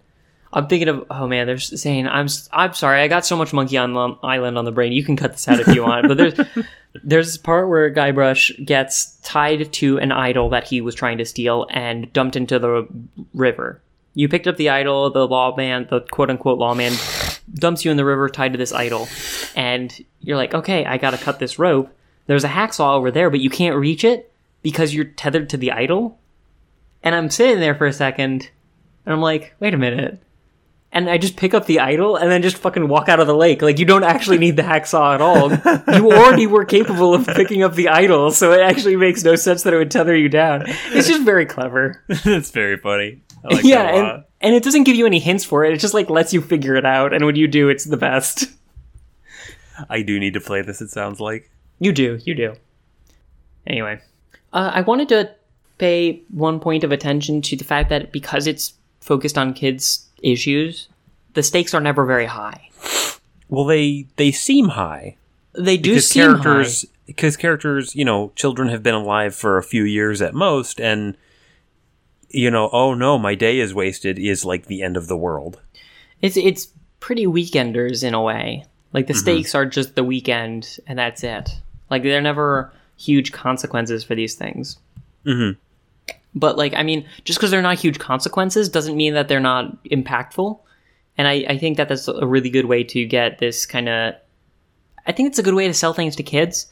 I'm thinking of. Oh man, there's saying I'm. I'm sorry, I got so much Monkey on Island on the brain. You can cut this out if you want. But there's there's this part where Guybrush gets tied to an idol that he was trying to steal and dumped into the river. You picked up the idol, the lawman, the quote unquote lawman, dumps you in the river tied to this idol. And you're like, okay, I gotta cut this rope. There's a hacksaw over there, but you can't reach it because you're tethered to the idol. And I'm sitting there for a second, and I'm like, wait a minute. And I just pick up the idol and then just fucking walk out of the lake. Like, you don't actually need the hacksaw at all. You already were capable of picking up the idol, so it actually makes no sense that it would tether you down. It's just very clever. That's very funny. I like yeah, that a lot. and, and it doesn't give you any hints for it. It just like lets you figure it out, and when you do, it's the best. I do need to play this. It sounds like. You do, you do. Anyway, uh, I wanted to pay one point of attention to the fact that because it's focused on kids' issues, the stakes are never very high. Well, they they seem high They do because seem characters because characters, you know, children have been alive for a few years at most, and you know, oh no, my day is wasted is like the end of the world. It's it's pretty weekenders in a way. Like the Mm-hmm. stakes are just the weekend, and that's it. Like they're never huge consequences for these things. Mhm. But like, I mean, just because they're not huge consequences doesn't mean that they're not impactful. And I, I think that that's a really good way to get this kind of. I think it's a good way to sell things to kids.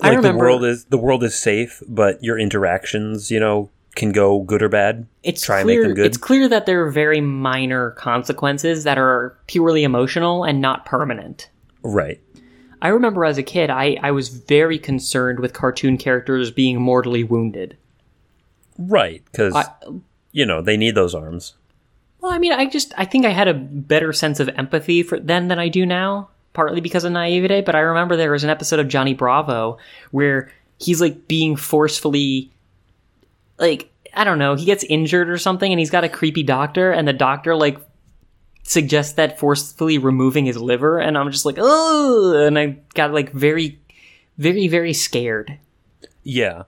I Like remember the world is the world is safe, but your interactions, you know, can go good or bad. it's try and clear, make them good. It's clear that there are very minor consequences that are purely emotional and not permanent. Right. I remember as a kid, I, I was very concerned with cartoon characters being mortally wounded. Right, because you know they need those arms. Well, I mean, I just I think I had a better sense of empathy for then than I do now, partly because of naivete. But I remember there was an episode of Johnny Bravo where he's like being forcefully, like I don't know, he gets injured or something, and he's got a creepy doctor, and the doctor like suggests that forcefully removing his liver, and I'm just like, oh, and I got like very, very, very scared. Yeah.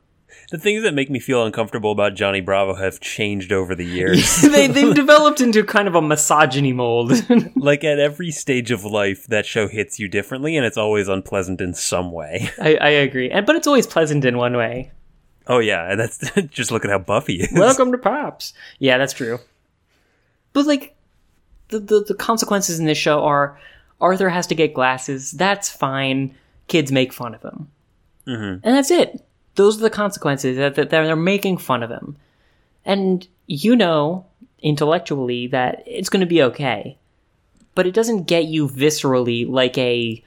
The things that make me feel uncomfortable about Johnny Bravo have changed over the years. they they've developed into kind of a misogyny mold. like at every stage of life, that show hits you differently, and it's always unpleasant in some way. I, I agree, and but it's always pleasant in one way. Oh yeah, and that's just look at how Buffy is. Welcome to Pops. Yeah, that's true. But like, the, the the consequences in this show are Arthur has to get glasses. That's fine. Kids make fun of him, mm-hmm. and that's it. Those are the consequences that, that they're making fun of him. And you know intellectually that it's going to be okay, but it doesn't get you viscerally like a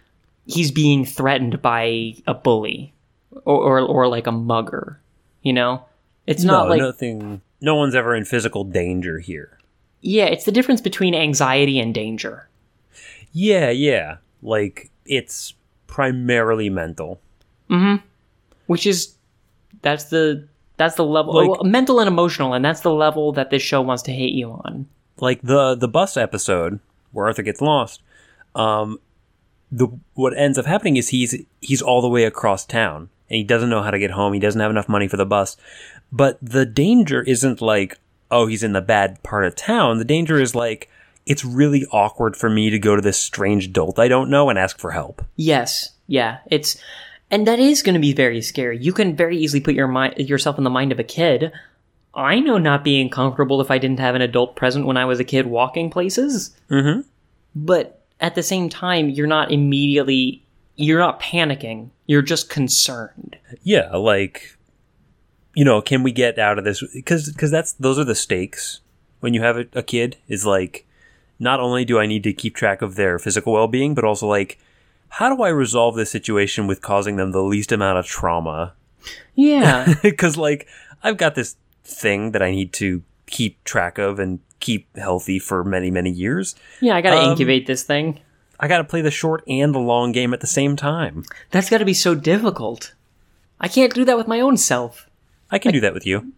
he's being threatened by a bully or or, or like a mugger. You know, it's no, not like nothing. No one's ever in physical danger here. yeah, it's the difference between anxiety and danger. Yeah, yeah. Like it's primarily mental. Mm-hmm. which is that's the that's the level Like- well, mental and emotional and that's the level that this show wants to hate you on Like the the bus episode where Arthur gets lost. Um, the what ends up happening is he's he's all the way across town and he doesn't know how to get home. He doesn't have enough money for the bus. But the danger isn't like oh he's in the bad part of town. The danger is like it's really awkward for me to go to this strange adult I don't know and ask for help. yes yeah it's and that is going to be very scary you can very easily put your mind yourself in the mind of a kid i know not being comfortable if i didn't have an adult present when i was a kid walking places Mhm. but at the same time you're not immediately you're not panicking you're just concerned Yeah, like you know, can we get out of this? Because because that's those are the stakes when you have a, a kid. Is like not only do I need to keep track of their physical well being, but also like how do I resolve this situation with causing them the least amount of trauma? yeah Because like I've got this thing that I need to keep track of and keep healthy for many many years. yeah i gotta Um, incubate this thing I got to play the short and the long game at the same time. That's got to be so difficult. I can't do that with my own self. I can do that with you.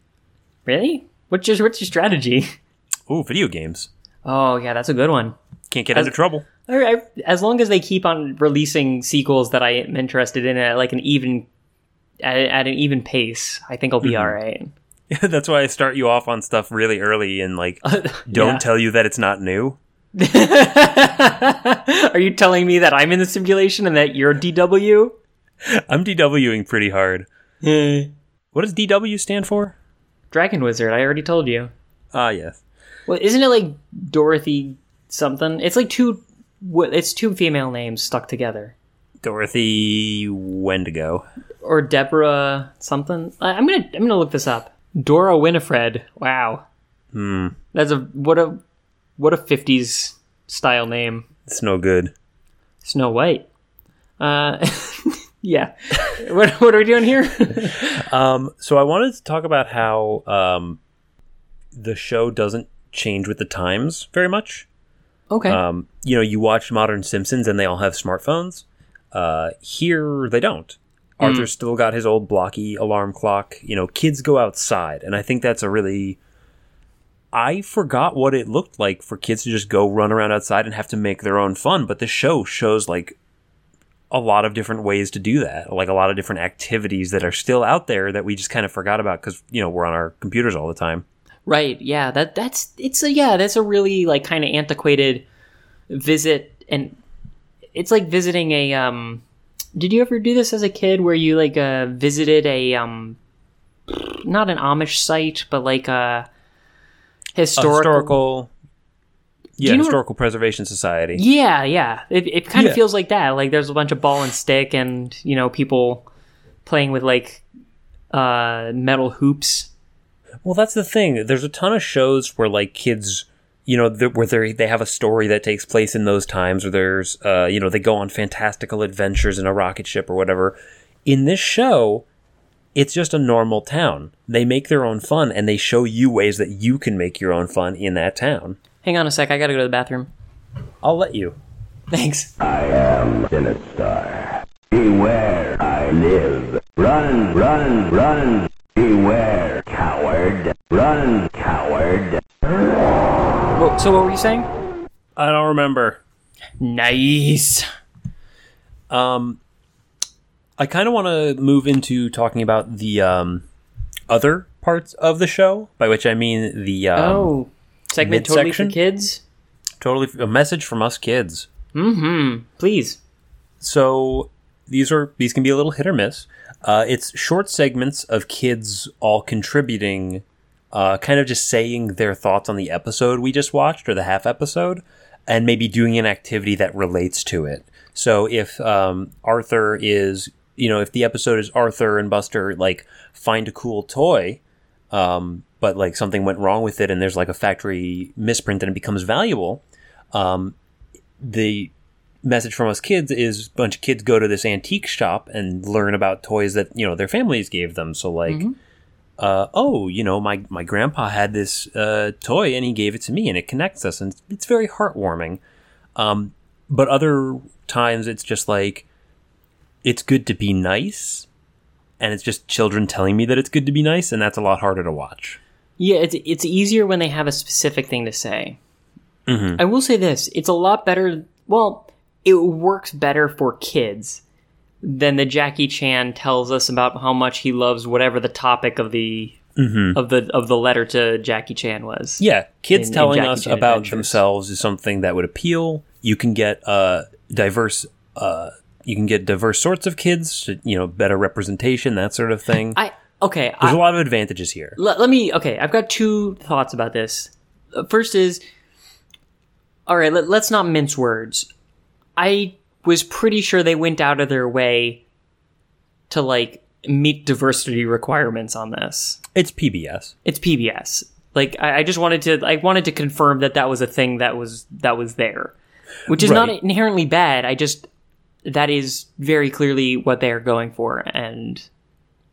Really? What's your what's your strategy? Ooh, video games. Oh yeah, that's a good one. Can't get into trouble. As long as they keep on releasing sequels that I am interested in at like an even at, at an even pace, I think I'll be all right. That's why I start you off on stuff really early and like don't Yeah. tell you that it's not new. Are you telling me that I'm in the simulation and that you're DW? I'm DWing pretty hard. What does DW stand for? Dragon Wizard. I already told you. Ah, yes. Well, isn't it like Dorothy something? It's like two. It's two female names stuck together. Dorothy Wendigo. or Deborah something. I'm gonna I'm gonna look this up. Dora Winifred. Wow. Hmm. That's a what a what a fifties style name. It's no good. Snow White. Uh, yeah. what what are we doing here? Um, so I wanted to talk about how um, the show doesn't change with the times very much. Okay. Um, you know, you watch Modern Simpsons and they all have smartphones. Uh, here they don't. Arthur's still got his old blocky alarm clock. You know, kids go outside, and I think that's a really. I forgot what it looked like for kids to just go run around outside and have to make their own fun, but the show shows like a lot of different ways to do that, like a lot of different activities that are still out there that we just kind of forgot about because you know we're on our computers all the time. Right. Yeah. That that's it's a yeah. That's a really like kind of antiquated visit, and it's like visiting a um. Did you ever do this as a kid where you like uh visited a um not an Amish site, but like a historical. historical yeah you know what- historical preservation society Yeah, yeah. It it kind of Yeah. feels like that. Like there's a bunch of ball and stick, and you know people playing with like uh metal hoops. Well, that's the thing. There's a ton of shows where like kids, you know, th- where they they have a story that takes place in those times, or there's, uh, you know, they go on fantastical adventures in a rocket ship or whatever. In this show, it's just a normal town. They make their own fun, and they show you ways that you can make your own fun in that town. Hang on a sec. I gotta go to the bathroom. I'll let you. Thanks. I am Sinistar. Beware, I live. Run, run, run. Beware, coward. Run, coward. Whoa, so what were you saying? I don't remember. Nice. Um, I kind of want to move into talking about the um, other parts of the show, by which I mean the um, oh, segment totally for kids. totally a message from us kids. Mm-hmm. Please. So these are these can be a little hit or miss. Uh, it's short segments of kids all contributing, uh, kind of just saying their thoughts on the episode we just watched or the half episode, and maybe doing an activity that relates to it. So if um, Arthur is, you know, if the episode is Arthur and Buster like find a cool toy, um, but like something went wrong with it, and there's like a factory misprint, and it becomes valuable. Um, the message from us kids is a bunch of kids go to this antique shop and learn about toys that you know their families gave them. So like, uh, oh, you know, my my grandpa had this uh, toy and he gave it to me, and it connects us, and it's very heartwarming. Um, but other times it's just like it's good to be nice, and it's just children telling me that it's good to be nice, and that's a lot harder to watch. Yeah, it's it's easier when they have a specific thing to say. I will say this: it's a lot better. Well, it works better for kids than the Jackie Chan tells us about how much he loves whatever the topic of the of the of the letter to Jackie Chan was. Yeah, kids in telling Jackie us Chan about Adventures. themselves is something that would appeal. You can get uh, diverse. Uh, you can get diverse sorts of kids. You know, better representation, that sort of thing. I okay. There's I, a lot of advantages here. let, let me okay i've got two thoughts about this Uh, first is all right let, let's not mince words i was pretty sure they went out of their way to like meet diversity requirements on this It's PBS. it's pbs like I, I just wanted to i wanted to confirm that that was a thing that was that was there which is not inherently bad i just that is very clearly what they are going for and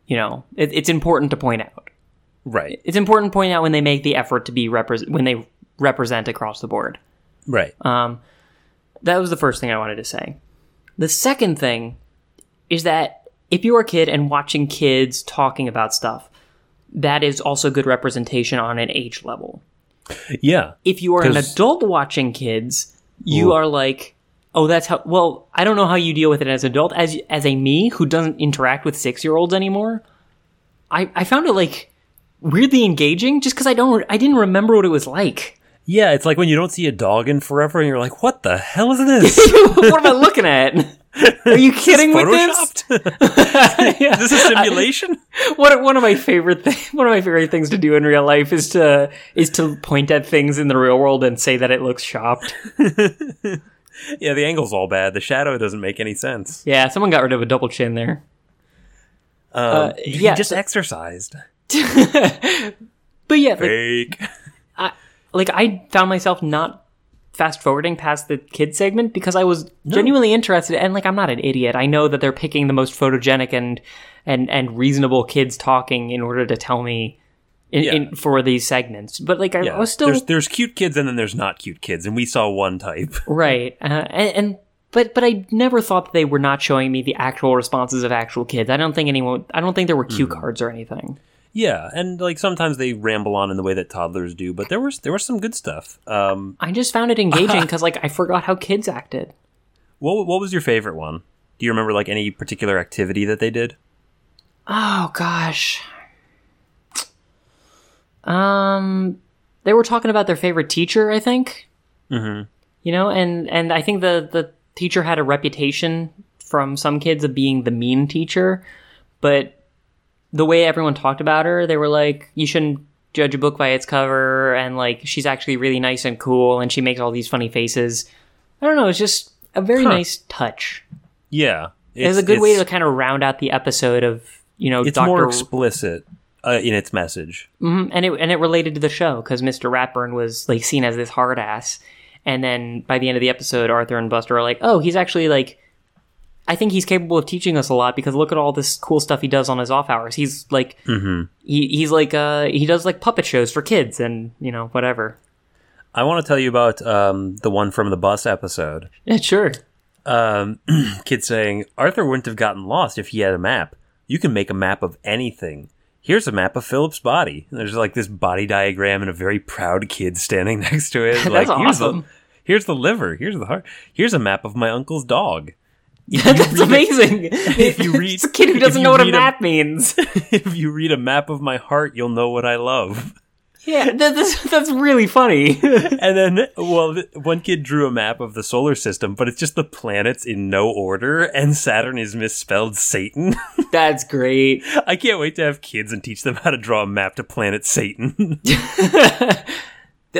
you know it, it's important to point out Right. it's important to point out when they make the effort to be represent when they represent across the board. Right. Um, that was the first thing I wanted to say. The second thing is that if you're a kid and watching kids talking about stuff, that is also good representation on an age level. yeah. If you are an adult watching kids, you Ooh. are like, oh, that's how. Well, I don't know how you deal with it as an adult. As as a me who doesn't interact with six year olds anymore, I I found it like weirdly engaging just because I don't I didn't remember what it was like. Yeah. It's like when you don't see a dog in forever, and you're like, "What the hell is this?" what am I looking at? Are you kidding with this? Yeah. is this a simulation? One one of my favorite th- one of my favorite things to do in real life is to is to point at things in the real world and say that it looks shopped. yeah. The angle's all bad. The shadow doesn't make any sense. Yeah, someone got rid of a double chin there. Um, yeah, He just so- exercised. But yeah, Fake. Like I found myself not fast forwarding past the kid segment because I was genuinely interested and like I'm not an idiot. I know that they're picking the most photogenic and and and reasonable kids talking in order to tell me in, Yeah. in for these segments. But like I, Yeah. I was still there's there's cute kids and then there's not cute kids, and we saw one type. right uh, and, and but but I never thought that they were not showing me the actual responses of actual kids. I don't think anyone. I don't think there were cue Mm-hmm. cards or anything. Yeah, and like sometimes they ramble on in the way that toddlers do, but there was there was some good stuff. Um, I just found it engaging because like I forgot how kids acted. what what was your favorite one? Do you remember like any particular activity that they did? Oh gosh. Um, they were talking about their favorite teacher. I think. Mm-hmm. You know, and and I think the the teacher had a reputation from some kids of being the mean teacher, but the way everyone talked about her, they were like, you shouldn't judge a book by its cover, and like she's actually really nice and cool, and she makes all these funny faces. I don't know. It's just a very Huh. nice touch. Yeah, It's, a good way to kind of round out the episode of you know It's Dr. more explicit uh, in its message. Mhm, and it and it related to the show because Mr. Ratburn was like seen as this hard ass, and then by the end of the episode, Arthur and Buster are like, "Oh, he's actually like, I think he's capable of teaching us a lot because look at all this cool stuff he does on his off hours. He's like, he, he's like, uh, he does like puppet shows for kids and you know whatever. I want to tell you about um, the one from the bus episode. Yeah, sure. Um, kid saying Arthur wouldn't have gotten lost if he had a map. You can make a map of anything. Here's a map of Philip's body. And there's like this body diagram and a very proud kid standing next to it. like, That's here's awesome. the here's the liver. Here's the heart. Here's a map of my uncle's dog. That's amazing. if you read- it's a kid who doesn't know what a read a- map means. if you read a map of my heart, you'll know what I love. yeah, that, that's that's really funny. And then, well, one kid drew a map of the solar system, but it's just the planets in no order, and Saturn is misspelled Satan. that's great. I can't wait to have kids and teach them how to draw a map to planet Satan. the,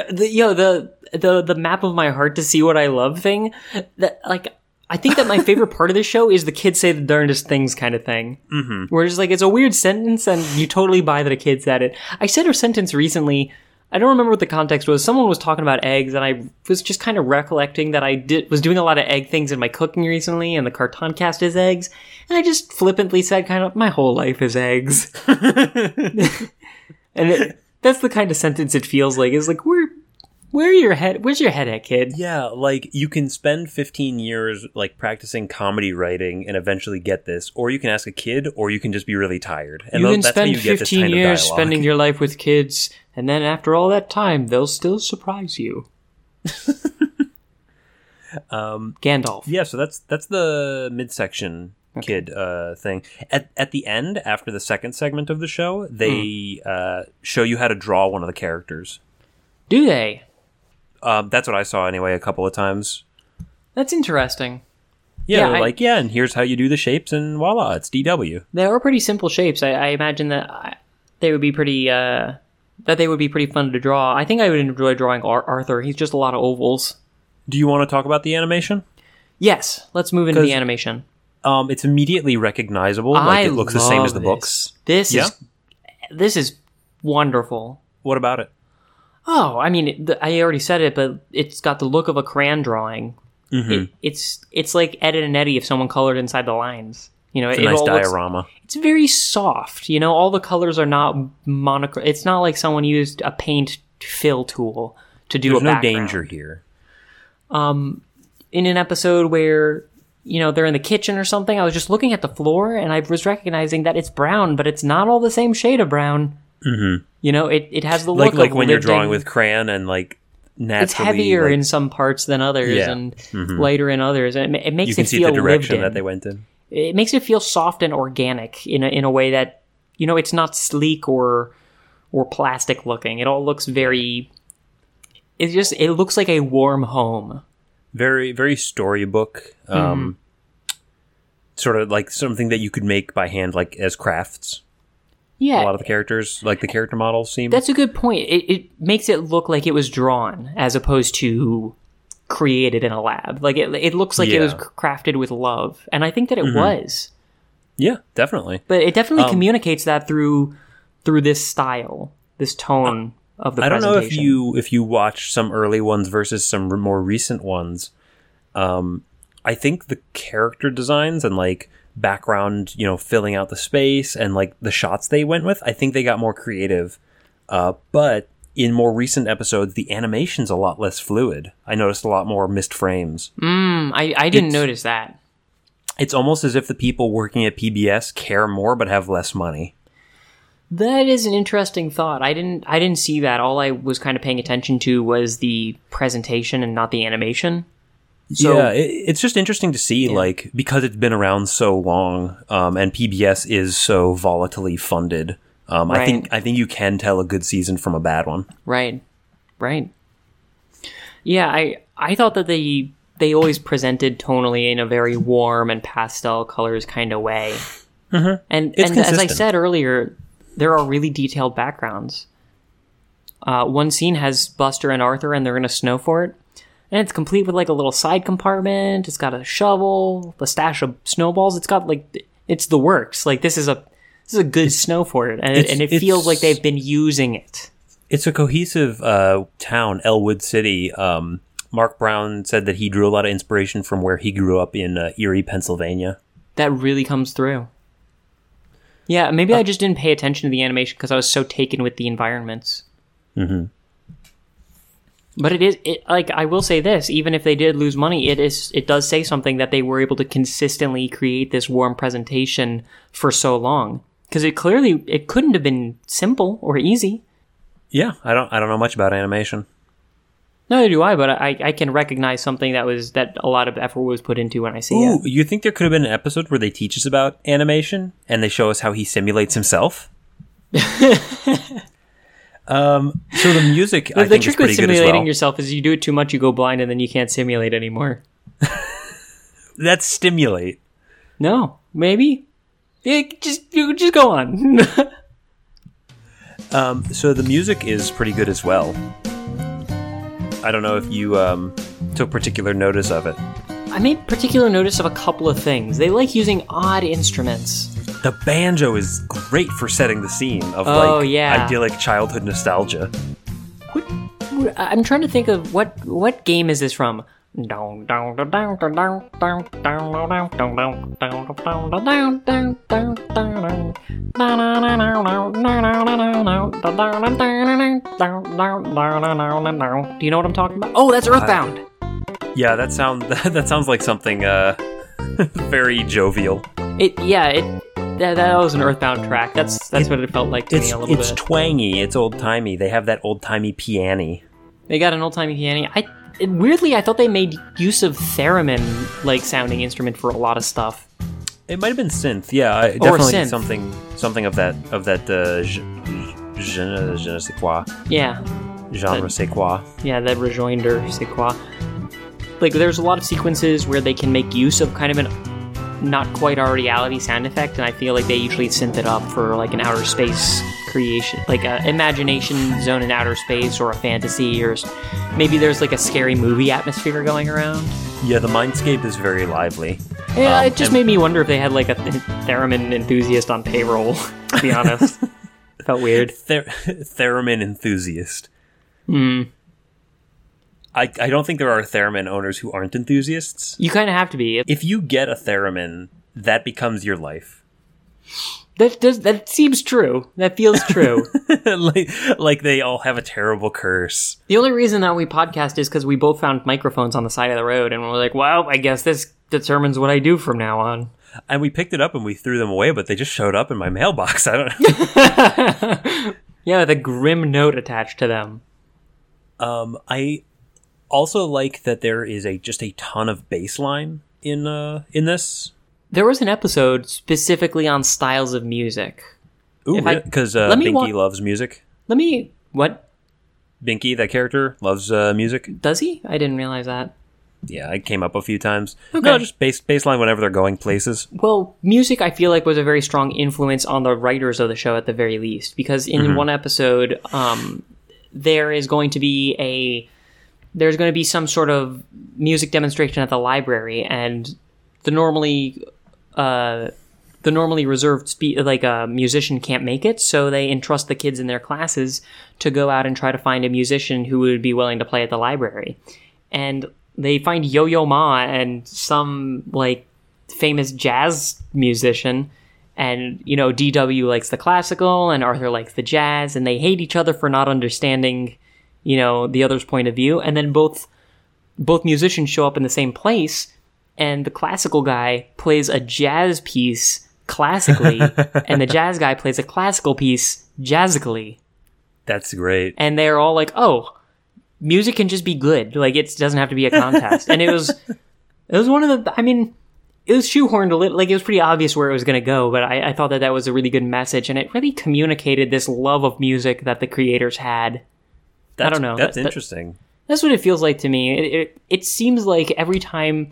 the yo the the the map of my heart to see what I love thing that like I think that my favorite part of this show is the kids say the darndest things kind of thing. Mm-hmm. Where it's like it's a weird sentence and you totally buy that a kid said it. I said a sentence recently. I don't remember what the context was. Someone was talking about eggs, and I was just kind of recollecting that I did was doing a lot of egg things in my cooking recently, and the Cartoncast is eggs. And I just flippantly said, kind of, my whole life is eggs. and it, that's the kind of sentence it feels like. It's like where where your head? Where's your head at, kid? Yeah, like you can spend 15 years like practicing comedy writing and eventually get this, or you can ask a kid, or you can just be really tired. And you can that's how spend you get this 15 kind of years dialogue. spending your life with kids, and then after all that time, they'll still surprise you. um, Gandalf. Yeah, so that's that's the midsection kid uh, thing. At at the end, after the second segment of the show, they Hmm. uh, show you how to draw one of the characters. Do they? Um, that's what I saw anyway a couple of times. That's interesting. Yeah, Yeah, I- like yeah, and here's how you do the shapes, and voila, it's DW. They are pretty simple shapes. I, I imagine that I, they would be pretty. Uh, that they would be pretty fun to draw. I think I would enjoy drawing Ar- Arthur. He's just a lot of ovals. Do you want to talk about the animation? Yes, let's move into the animation. Um, it's immediately recognizable. Like I it looks the same as the love books. This, this Yeah? is this is wonderful. What about it? Oh, I mean, the, I already said it, but it's got the look of a crayon drawing. Mm-hmm. It, it's it's like Ed and Eddie if someone colored inside the lines. You know, It's it a nice all looks- diorama. it's very soft. You know, all the colors are not monochrome. It's not like someone used a paint fill tool to do There's a no background. danger here. Um, In an episode where you know they're in the kitchen or something, I was just looking at the floor and I was recognizing that it's brown, but it's not all the same shade of brown. Mm-hmm. You know, it, it has the Like look like of when you're drawing in- with crayon and like naturally, it's heavier like, in some parts than others Yeah. Mm-hmm. and lighter in others and it, it makes you can it see feel the direction that they went in. it makes it feel soft and organic in a, in a way that you know it's not sleek or or plastic looking it all looks very it just it looks like a warm home Very very storybook. Mm-hmm. Um, sort of like something that you could make by hand, like as crafts. Yeah A lot of the characters, like the character models, seem. that's a good point it, it makes it look like it was drawn as opposed to created in a lab like it, it looks like it was crafted with love and i think that it was yeah, definitely. but it definitely Um, communicates that through through this style this tone of the I don't know if you if you watch some early ones versus some more recent ones. Um, I think the character designs and like background, you know, filling out the space and like the shots they went with, I think they got more creative. Uh, but in more recent episodes, the animation's a lot less fluid. I noticed a lot more missed frames. Mm, I, I didn't It's- notice that It's almost as if the people working at PBS care more but have less money. That is an interesting thought. I didn't I didn't see that. All I was kind of paying attention to was the presentation and not the animation. So yeah, it, it's just interesting to see, like, because it's been around so long, um, and PBS is so volatilely funded. Um, I think I think you can tell a good season from a bad one. right. Right. Yeah, I I thought that they they always presented tonally in a very warm and pastel colors kind of way. Mm-hmm. And It's and as I said earlier, there are really detailed backgrounds. Uh, one scene has Buster and Arthur, and they're in a snow fort, and it's complete with like a little side compartment. It's got a shovel, a stash of snowballs. It's got like it's the works. Like this is a this is a good snow fort, and it, and it feels like they've been using it. It's a cohesive uh, town, Elwood City. Um, Marc Brown said that he drew a lot of inspiration from where he grew up in uh, Erie, Pennsylvania. That really comes through. Yeah, maybe I just didn't pay attention to the animation because I was so taken with the environments. Mm-hmm. But it is it like I will say this: even if they did lose money, it is it does say something that they were able to consistently create this warm presentation for so long because it clearly it couldn't have been simple or easy. Yeah, I don't I don't know much about animation. Neither do I, but I, I can recognize something that was that a lot of effort was put into when I see Ooh, it. you think there could have been an episode where they teach us about animation and they show us how he simulates himself? um, so the music, I the think, is trick with pretty good as simulating well. yourself is you do it too much, you go blind, and then you can't simulate anymore. That's stimulate. No, maybe. Yeah, just you just go on. Um, so the music is pretty good as well. I don't know if you um, took particular notice of it. I made particular notice of a couple of things. They like using odd instruments. The banjo is great for setting the scene of Oh, like yeah. idyllic childhood nostalgia. What, what- I'm trying to think of what what game is this from? Do you know what I'm talking about? Oh, that's Earthbound. Yeah, that sound that sounds like something uh very jovial. It yeah, it that, that was an Earthbound track. That's that's what it felt like to me a little it's bit. twangy, it's old timey. They have that old timey piano. They got an old timey piano. I it, weirdly I thought they made use of theremin like sounding instrument for a lot of stuff. It might have been synth, yeah, I- definitely synth. something something of that of that uh, je, je, je ne sais quoi Yeah, genre That- c'est quoi. yeah, that rejoinder, c'est quoi. Like there's a lot of sequences where they can make use of kind of an not quite our reality sound effect, and I feel like they usually synth it up for like an outer space creation, like a imagination zone in outer space or a fantasy, or maybe there's like a scary movie atmosphere going around. Yeah, the mindscape is very lively. Yeah, Um, it just and- made me wonder if they had like a theremin enthusiast on payroll. To be honest, felt weird. Ther- theremin enthusiast. Hmm. I, I don't think there are theremin owners who aren't enthusiasts. You kind of have to be. If you get a theremin, that becomes your life. That does that seems true. That feels true. like, like they all have a terrible curse. the only reason that we podcast is because we both found microphones on the side of the road, and we're like, well, I guess this determines what I do from now on. And we picked it up and we threw them away, but they just showed up in my mailbox. I don't Yeah, with a grim note attached to them. Um, I also like that there is a just a ton of bassline in uh in this. There was an episode specifically on styles of music. Ooh, I- because uh, Binky wa- loves music. Let me. What Binky, that character, loves uh, music. does he? I didn't realize that. Yeah, it came up a few times. Okay. No, just bass bassline whenever they're going places. Well, music I feel like was a very strong influence on the writers of the show at the very least because in one episode um, there is going to be a there's going to be some sort of music demonstration at the library and the normally uh, the normally reserved spe- like a musician can't make it so they entrust the kids in their classes to go out and try to find a musician who would be willing to play at the library. And they find Yo-Yo Ma and some like famous jazz musician and you know DW likes the classical and Arthur likes the jazz and they hate each other for not understanding you know the other's point of view and then both both musicians show up in the same place and the classical guy plays a jazz piece classically and the jazz guy plays a classical piece jazzically That's great. and they're all like, "Oh, music can just be good. Like it doesn't have to be a contest." and it was, it was one of the. I mean, it was shoehorned a little. Like it was pretty obvious where it was going to go, but I, I thought that that was a really good message, and it really communicated this love of music that the creators had. That's, don't know. That's That- that- interesting. That's what it feels like to me. It, it, it seems like every time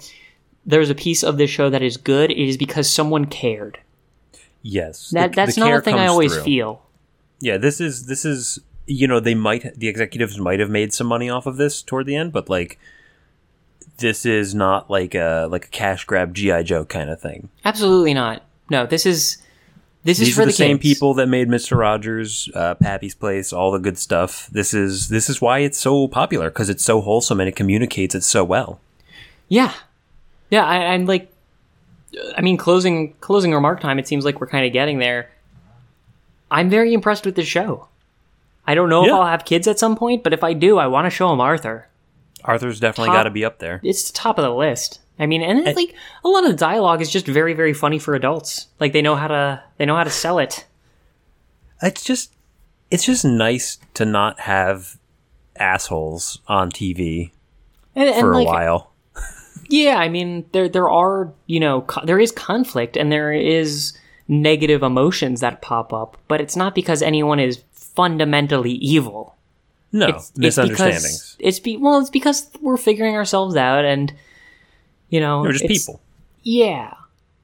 there's a piece of this show that is good, it is because someone cared. Yes, That The- that's the not a thing I always through. feel. Yeah, this is this is you know they might the executives might have made some money off of this toward the end, but like this is not like a like a cash grab GI Joe kind of thing. Absolutely not. No, this is this is for the, the, same people that made Mister Rogers, uh, Pappy's Place, all the good stuff. This is this is why it's so popular because it's so wholesome and it communicates it so well. Yeah, yeah. I, I'm like, I mean, closing closing remark time. It seems like we're kind of getting there. I'm very impressed with the show. I don't know if I'll have kids at some point, but if I do, I want to show them Arthur. Arthur's definitely got to be up there. It's the top of the list. I mean, and it's like a lot of the dialogue is just very, very funny for adults. Like they know how to they know how to sell it. It's just it's just nice to not have assholes on TV And, and for like, a while. Yeah, I mean, there there are you know co- there is conflict and there is negative emotions that pop up, but it's not because anyone is fundamentally evil. No It's, it's misunderstandings. because it's be well, it's because we're figuring ourselves out, and you know, They're just people. Yeah,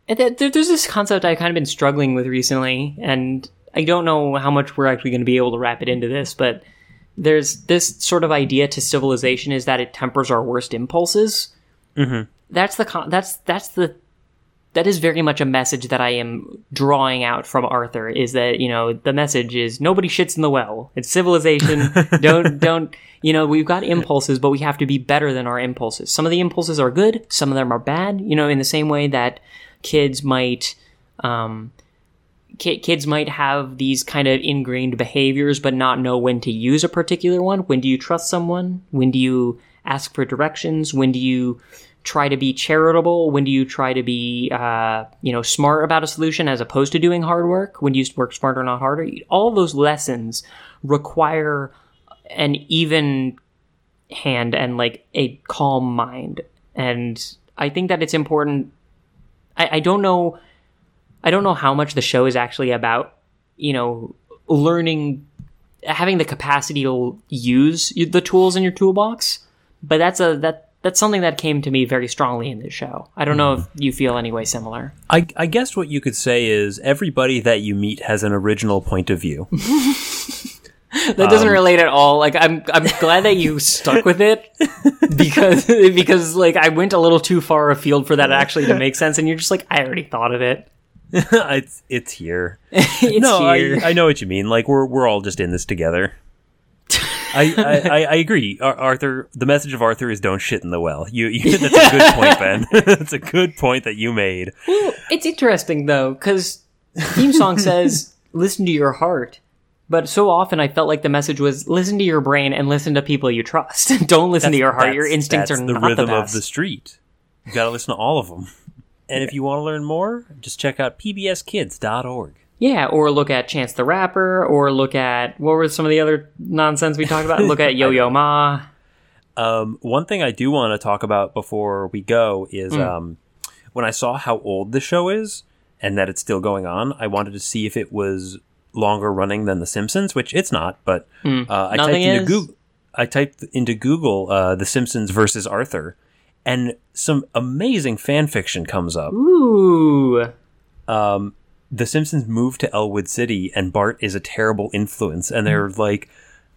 and th- there's this concept I've kind of been struggling with recently, and I don't know how much we're actually going to be able to wrap it into this, but there's this sort of idea to civilization is that it tempers our worst impulses. Mm-hmm. that's the con- that's that's the that is very much a message that I am drawing out from Arthur is that you know the message is nobody shits in the well. It's civilization. don't don't you know we've got impulses, but we have to be better than our impulses. Some of the impulses are good, some of them are bad. You know, in the same way that kids might. Um, kids might have these kind of ingrained behaviors but not know when to use a particular one when do you trust someone when do you ask for directions when do you try to be charitable? When do you try to be uh, you know smart about a solution as opposed to doing hard work? When do you work smarter not harder? All those lessons require an even hand and like a calm mind. And i think that it's important. I, I don't know I don't know how much the show is actually about, you know, learning, having the capacity to use the tools in your toolbox. But that's a that that's something that came to me very strongly in this show. I don't know if mm-hmm. you feel any way similar. I, I guess what you could say is everybody that you meet has an original point of view. That doesn't um, relate at all. Like I'm I'm glad that you stuck with it because because like I went a little too far afield for that actually to make sense, and you're just like I already thought of it. it's it's here. It's no, here. I, I know what you mean. Like we're we're all just in this together. I, I, I- I agree. Ar- Arthur, the message of Arthur is don't shit in the well. You, you that's a good point, Ben. that's a good point that you made. Well, it's interesting though, because theme song says "listen to your heart," but so often I felt like the message was "listen to your brain and listen to people you trust. Don't listen to your heart. Your instincts that's are the not rhythm the of the street. You got to listen to all of them. And if you want to learn more, just check out pbskids.org. yeah, or look at Chance the Rapper, or look at what were some of the other nonsense we talked about? look at Yo Yo Ma. Um, one thing I do want to talk about before we go is Hmm. um, when I saw how old the show is and that it's still going on, I wanted to see if it was longer running than The Simpsons, which it's not. But uh, I. Typed into is? Google. I typed into Google uh, The Simpsons versus Arthur, and some amazing fan fiction comes up. Ooh, the Simpsons move to Elwood City and Bart is a terrible influence and they're like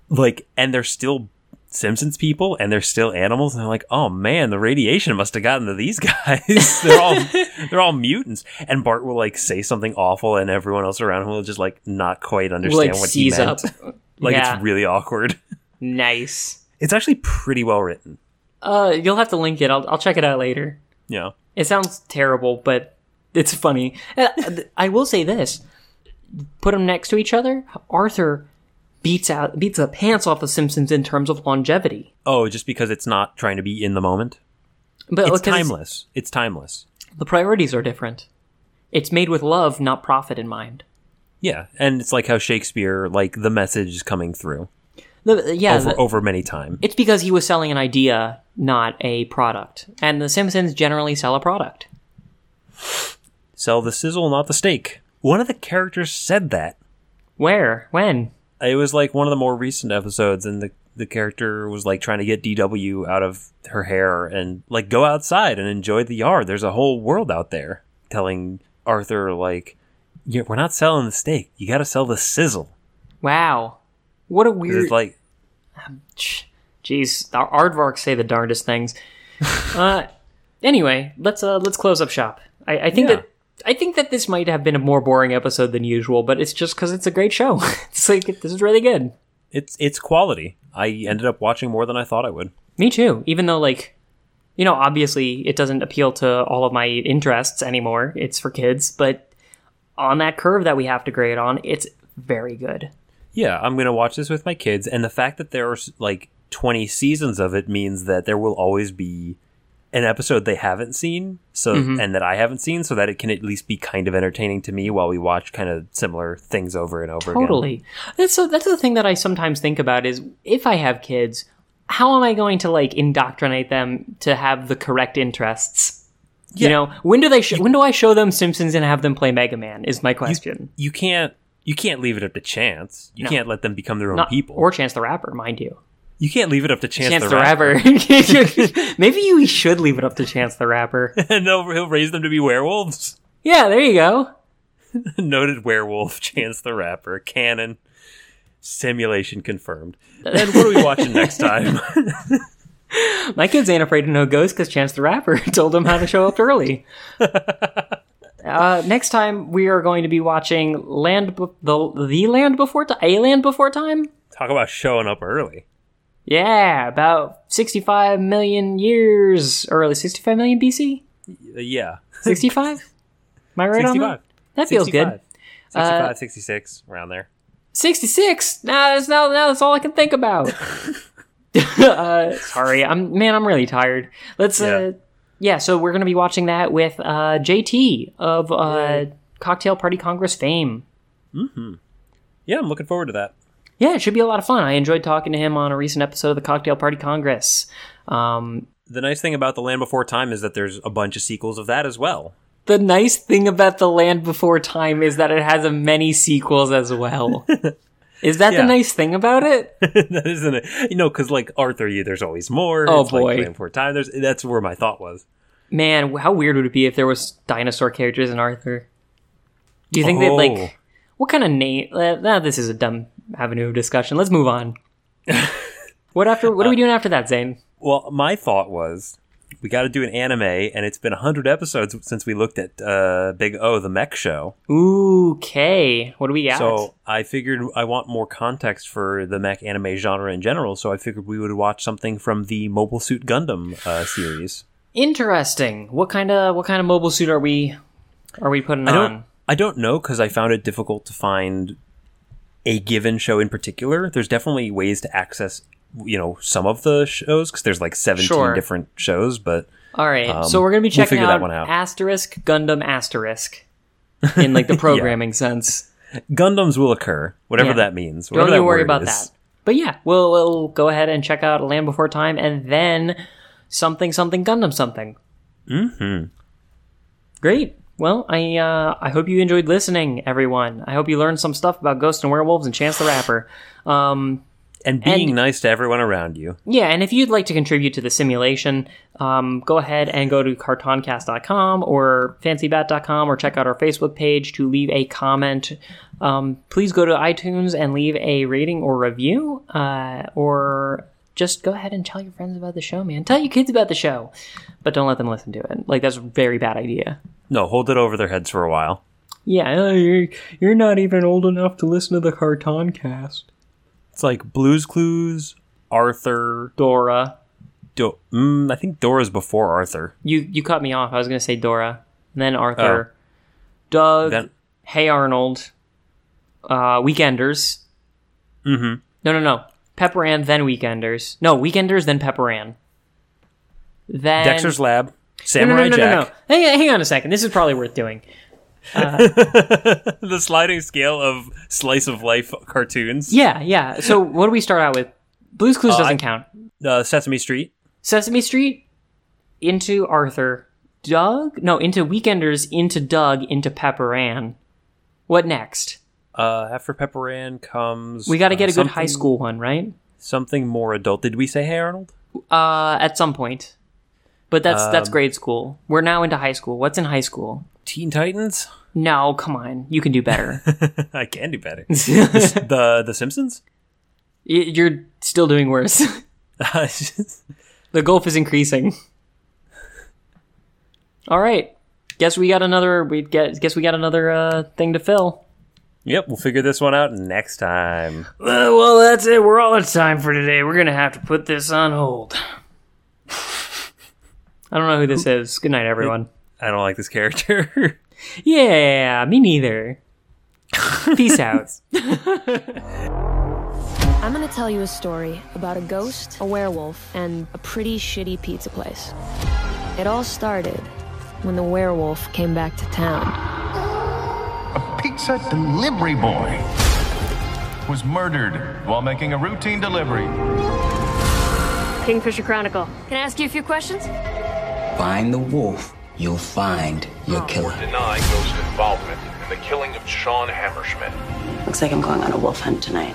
like and they're still Simpsons people and they're still animals and they're like, "Oh man, the radiation must have gotten to these guys. they're all they're all mutants." And Bart will like say something awful and everyone else around him will just like not quite understand like what he meant. up. Like yeah, it's really awkward. nice. It's actually pretty well written. Uh, you'll have to link it. I'll I'll check it out later. Yeah. It sounds terrible, but it's funny. Uh, I will say this: put them next to each other. Arthur beats out beats the pants off the Simpsons in terms of longevity. Oh, just because it's not trying to be in the moment. But It's timeless. It's timeless. The priorities are different. It's made with love, not profit in mind. Yeah, and it's like how Shakespeare, like the message is coming through. The, yeah, over, the- over many time. it's because he was selling an idea, not a product. And the Simpsons generally sell a product. Sell the sizzle, not the steak. One of the characters said that. Where? When? It was like one of the more recent episodes, and the the character was like trying to get DW out of her hair and like go outside and enjoy the yard. There's a whole world out there. Telling Arthur like, yeah, we're not selling the steak. You got to sell the sizzle. Wow. What a weird. It's like Jeez, our aardvarks say the darndest things. uh, anyway, let's uh, let's close up shop. I, I think Yeah. that I think that this might have been a more boring episode than usual, but it's just because it's a great show. it's like this is really good. it's it's quality. I ended up watching more than I thought I would. Me too. Even though like, you know, obviously it doesn't appeal to all of my interests anymore. It's for kids, but on that curve that we have to grade on, it's very good. Yeah, I'm gonna watch this with my kids, and the fact that there are like 20 seasons of it means that there will always be an episode they haven't seen, so mm-hmm. and that I haven't seen, so that it can at least be kind of entertaining to me while we watch kind of similar things over and over again. Totally. That's so that's the thing that I sometimes think about is if I have kids, how am I going to like indoctrinate them to have the correct interests? You know, when do they sh- when do I show them Simpsons and have them play Mega Man is my question. You can't you can't leave it up to chance. You No. can't let them become their own Not, people. or Chance the Rapper, mind you. You can't leave it up to Chance, Chance the, the Rapper. Rapper. Maybe you should leave it up to Chance the Rapper. and he'll, he'll raise them to be werewolves. Yeah, there you go. Noted werewolf, Chance the Rapper, canon, simulation confirmed. And what are we watching next time? My kids ain't afraid of no ghosts because Chance the Rapper told them how to show up early. uh, next time we are going to be watching Land Be- the the Land Before Time, A Land Before Time. Talk about showing up early. Yeah, about sixty five million years early, sixty five million BC, yeah. sixty five. Am I right on that? That feels 65. good. 65, Uh, 66, around there. 66 nah, that's now, now that's all i can think about uh, sorry i'm man i'm really tired let's uh Yeah. yeah so we're gonna be watching that with uh jt of uh cocktail party congress fame Yeah, I'm looking forward to that. Yeah it should be a lot of fun i enjoyed talking to him on a recent episode of the cocktail party congress um The nice thing about The Land Before Time is that there's a bunch of sequels of that as well. the nice thing about the land before time is that it has a many sequels as well is that Yeah. the nice thing about it that isn't it? You know, because like Arthur, you there's always more. Oh, It's like boy. Land Before Time. There's that's where my thought was. Man, how weird would it be if there was dinosaur characters in Arthur? Do you think they'd Oh. like what kind of name? Uh, nah, this is a dumb avenue of discussion. Let's move on. what after? What are we doing after that, Zane? Well, my thought was we got to do an anime, and it's been hundred episodes since we looked at uh, Big O, the mech show. Ooh, okay. What do we got? So I figured I want more context for the mech anime genre in general. So I figured we would watch something from the Mobile Suit Gundam uh, series. Interesting. What kind of what kind of mobile suit are we are we putting I on? don't. I don't know because I found it difficult to find a given show in particular. There's definitely ways to access, you know, some of the shows because there's like 17 Sure. different shows. But All right. Um, so we're gonna be we'll checking that out, one out. asterisk Gundam asterisk in like the programming sense. Gundams will occur, whatever Yeah. that means. Don't Whatever you that worry about is. that. But yeah, we'll, we'll go ahead and check out Land Before Time and then something something Gundam something. Mm-hmm. Great. Well, I uh, I hope you enjoyed listening, everyone. I hope you learned some stuff about ghosts and werewolves and Chance the Rapper. Um, And being And- nice to everyone around you. yeah, and if you'd like to contribute to the simulation, um, go ahead and go to cartoncast.com or fancybat.com or check out our Facebook page to leave a comment. Um, please go to iTunes and leave a rating or review, uh, or just go ahead and tell your friends about the show, man. Tell your kids about the show, but don't let them listen to it. Like, that's a very bad idea. No, hold it over their heads for a while. Yeah, uh, you're, you're not even old enough to listen to the Cartoncast. It's like Blues Clues, Arthur. Dora. Do- mm, I think Dora's before Arthur. You you cut me off. I was going to say Dora. Then Arthur. Doug. Then Hey Arnold. Uh, Weekenders. Mhm. No, no, no. Pepper Ann, then Weekenders. No, Weekenders, then Pepper Ann. Then Dexter's Lab, no, no, Samurai no, no, no, no. Hang, hang on a second. This is probably worth doing. the sliding scale of slice of life cartoons. Yeah, yeah. So what do we start out with? Blue's Clues Uh, doesn't I- count. Uh, Sesame Street. Sesame Street into Arthur. Doug? No, into Weekenders, into Doug, into Pepper Ann. What next? Uh, after Pepper Ann comes. We got to uh, get a good high school one, right? Something more adult. Did we say Hey Arnold? Uh, at some point. But that's that's Um, grade school. We're now into high school. What's in high school? Teen Titans. No, come on. You can do better. I can do better. the, the The Simpsons. Y- You're still doing worse. the gulf is increasing. All right. Guess we got another. We get. Guess we got another uh, thing to fill. Yep, we'll figure this one out next time. Uh, well, that's it. We're all out of time for today. We're gonna have to put this on hold. I don't know who this is. Good night, everyone. I don't like this character. Yeah, me neither. Peace out. I'm gonna tell you a story about a ghost, a werewolf, and a pretty shitty pizza place. It all started when the werewolf came back to town. A pizza delivery boy was murdered while making a routine delivery. Kingfisher Chronicle. Can I ask you a few questions? Find the wolf, you'll find your oh. killer. deny ghost involvement in the killing of Sean Hammerschmidt. Looks like I'm going on a wolf hunt tonight.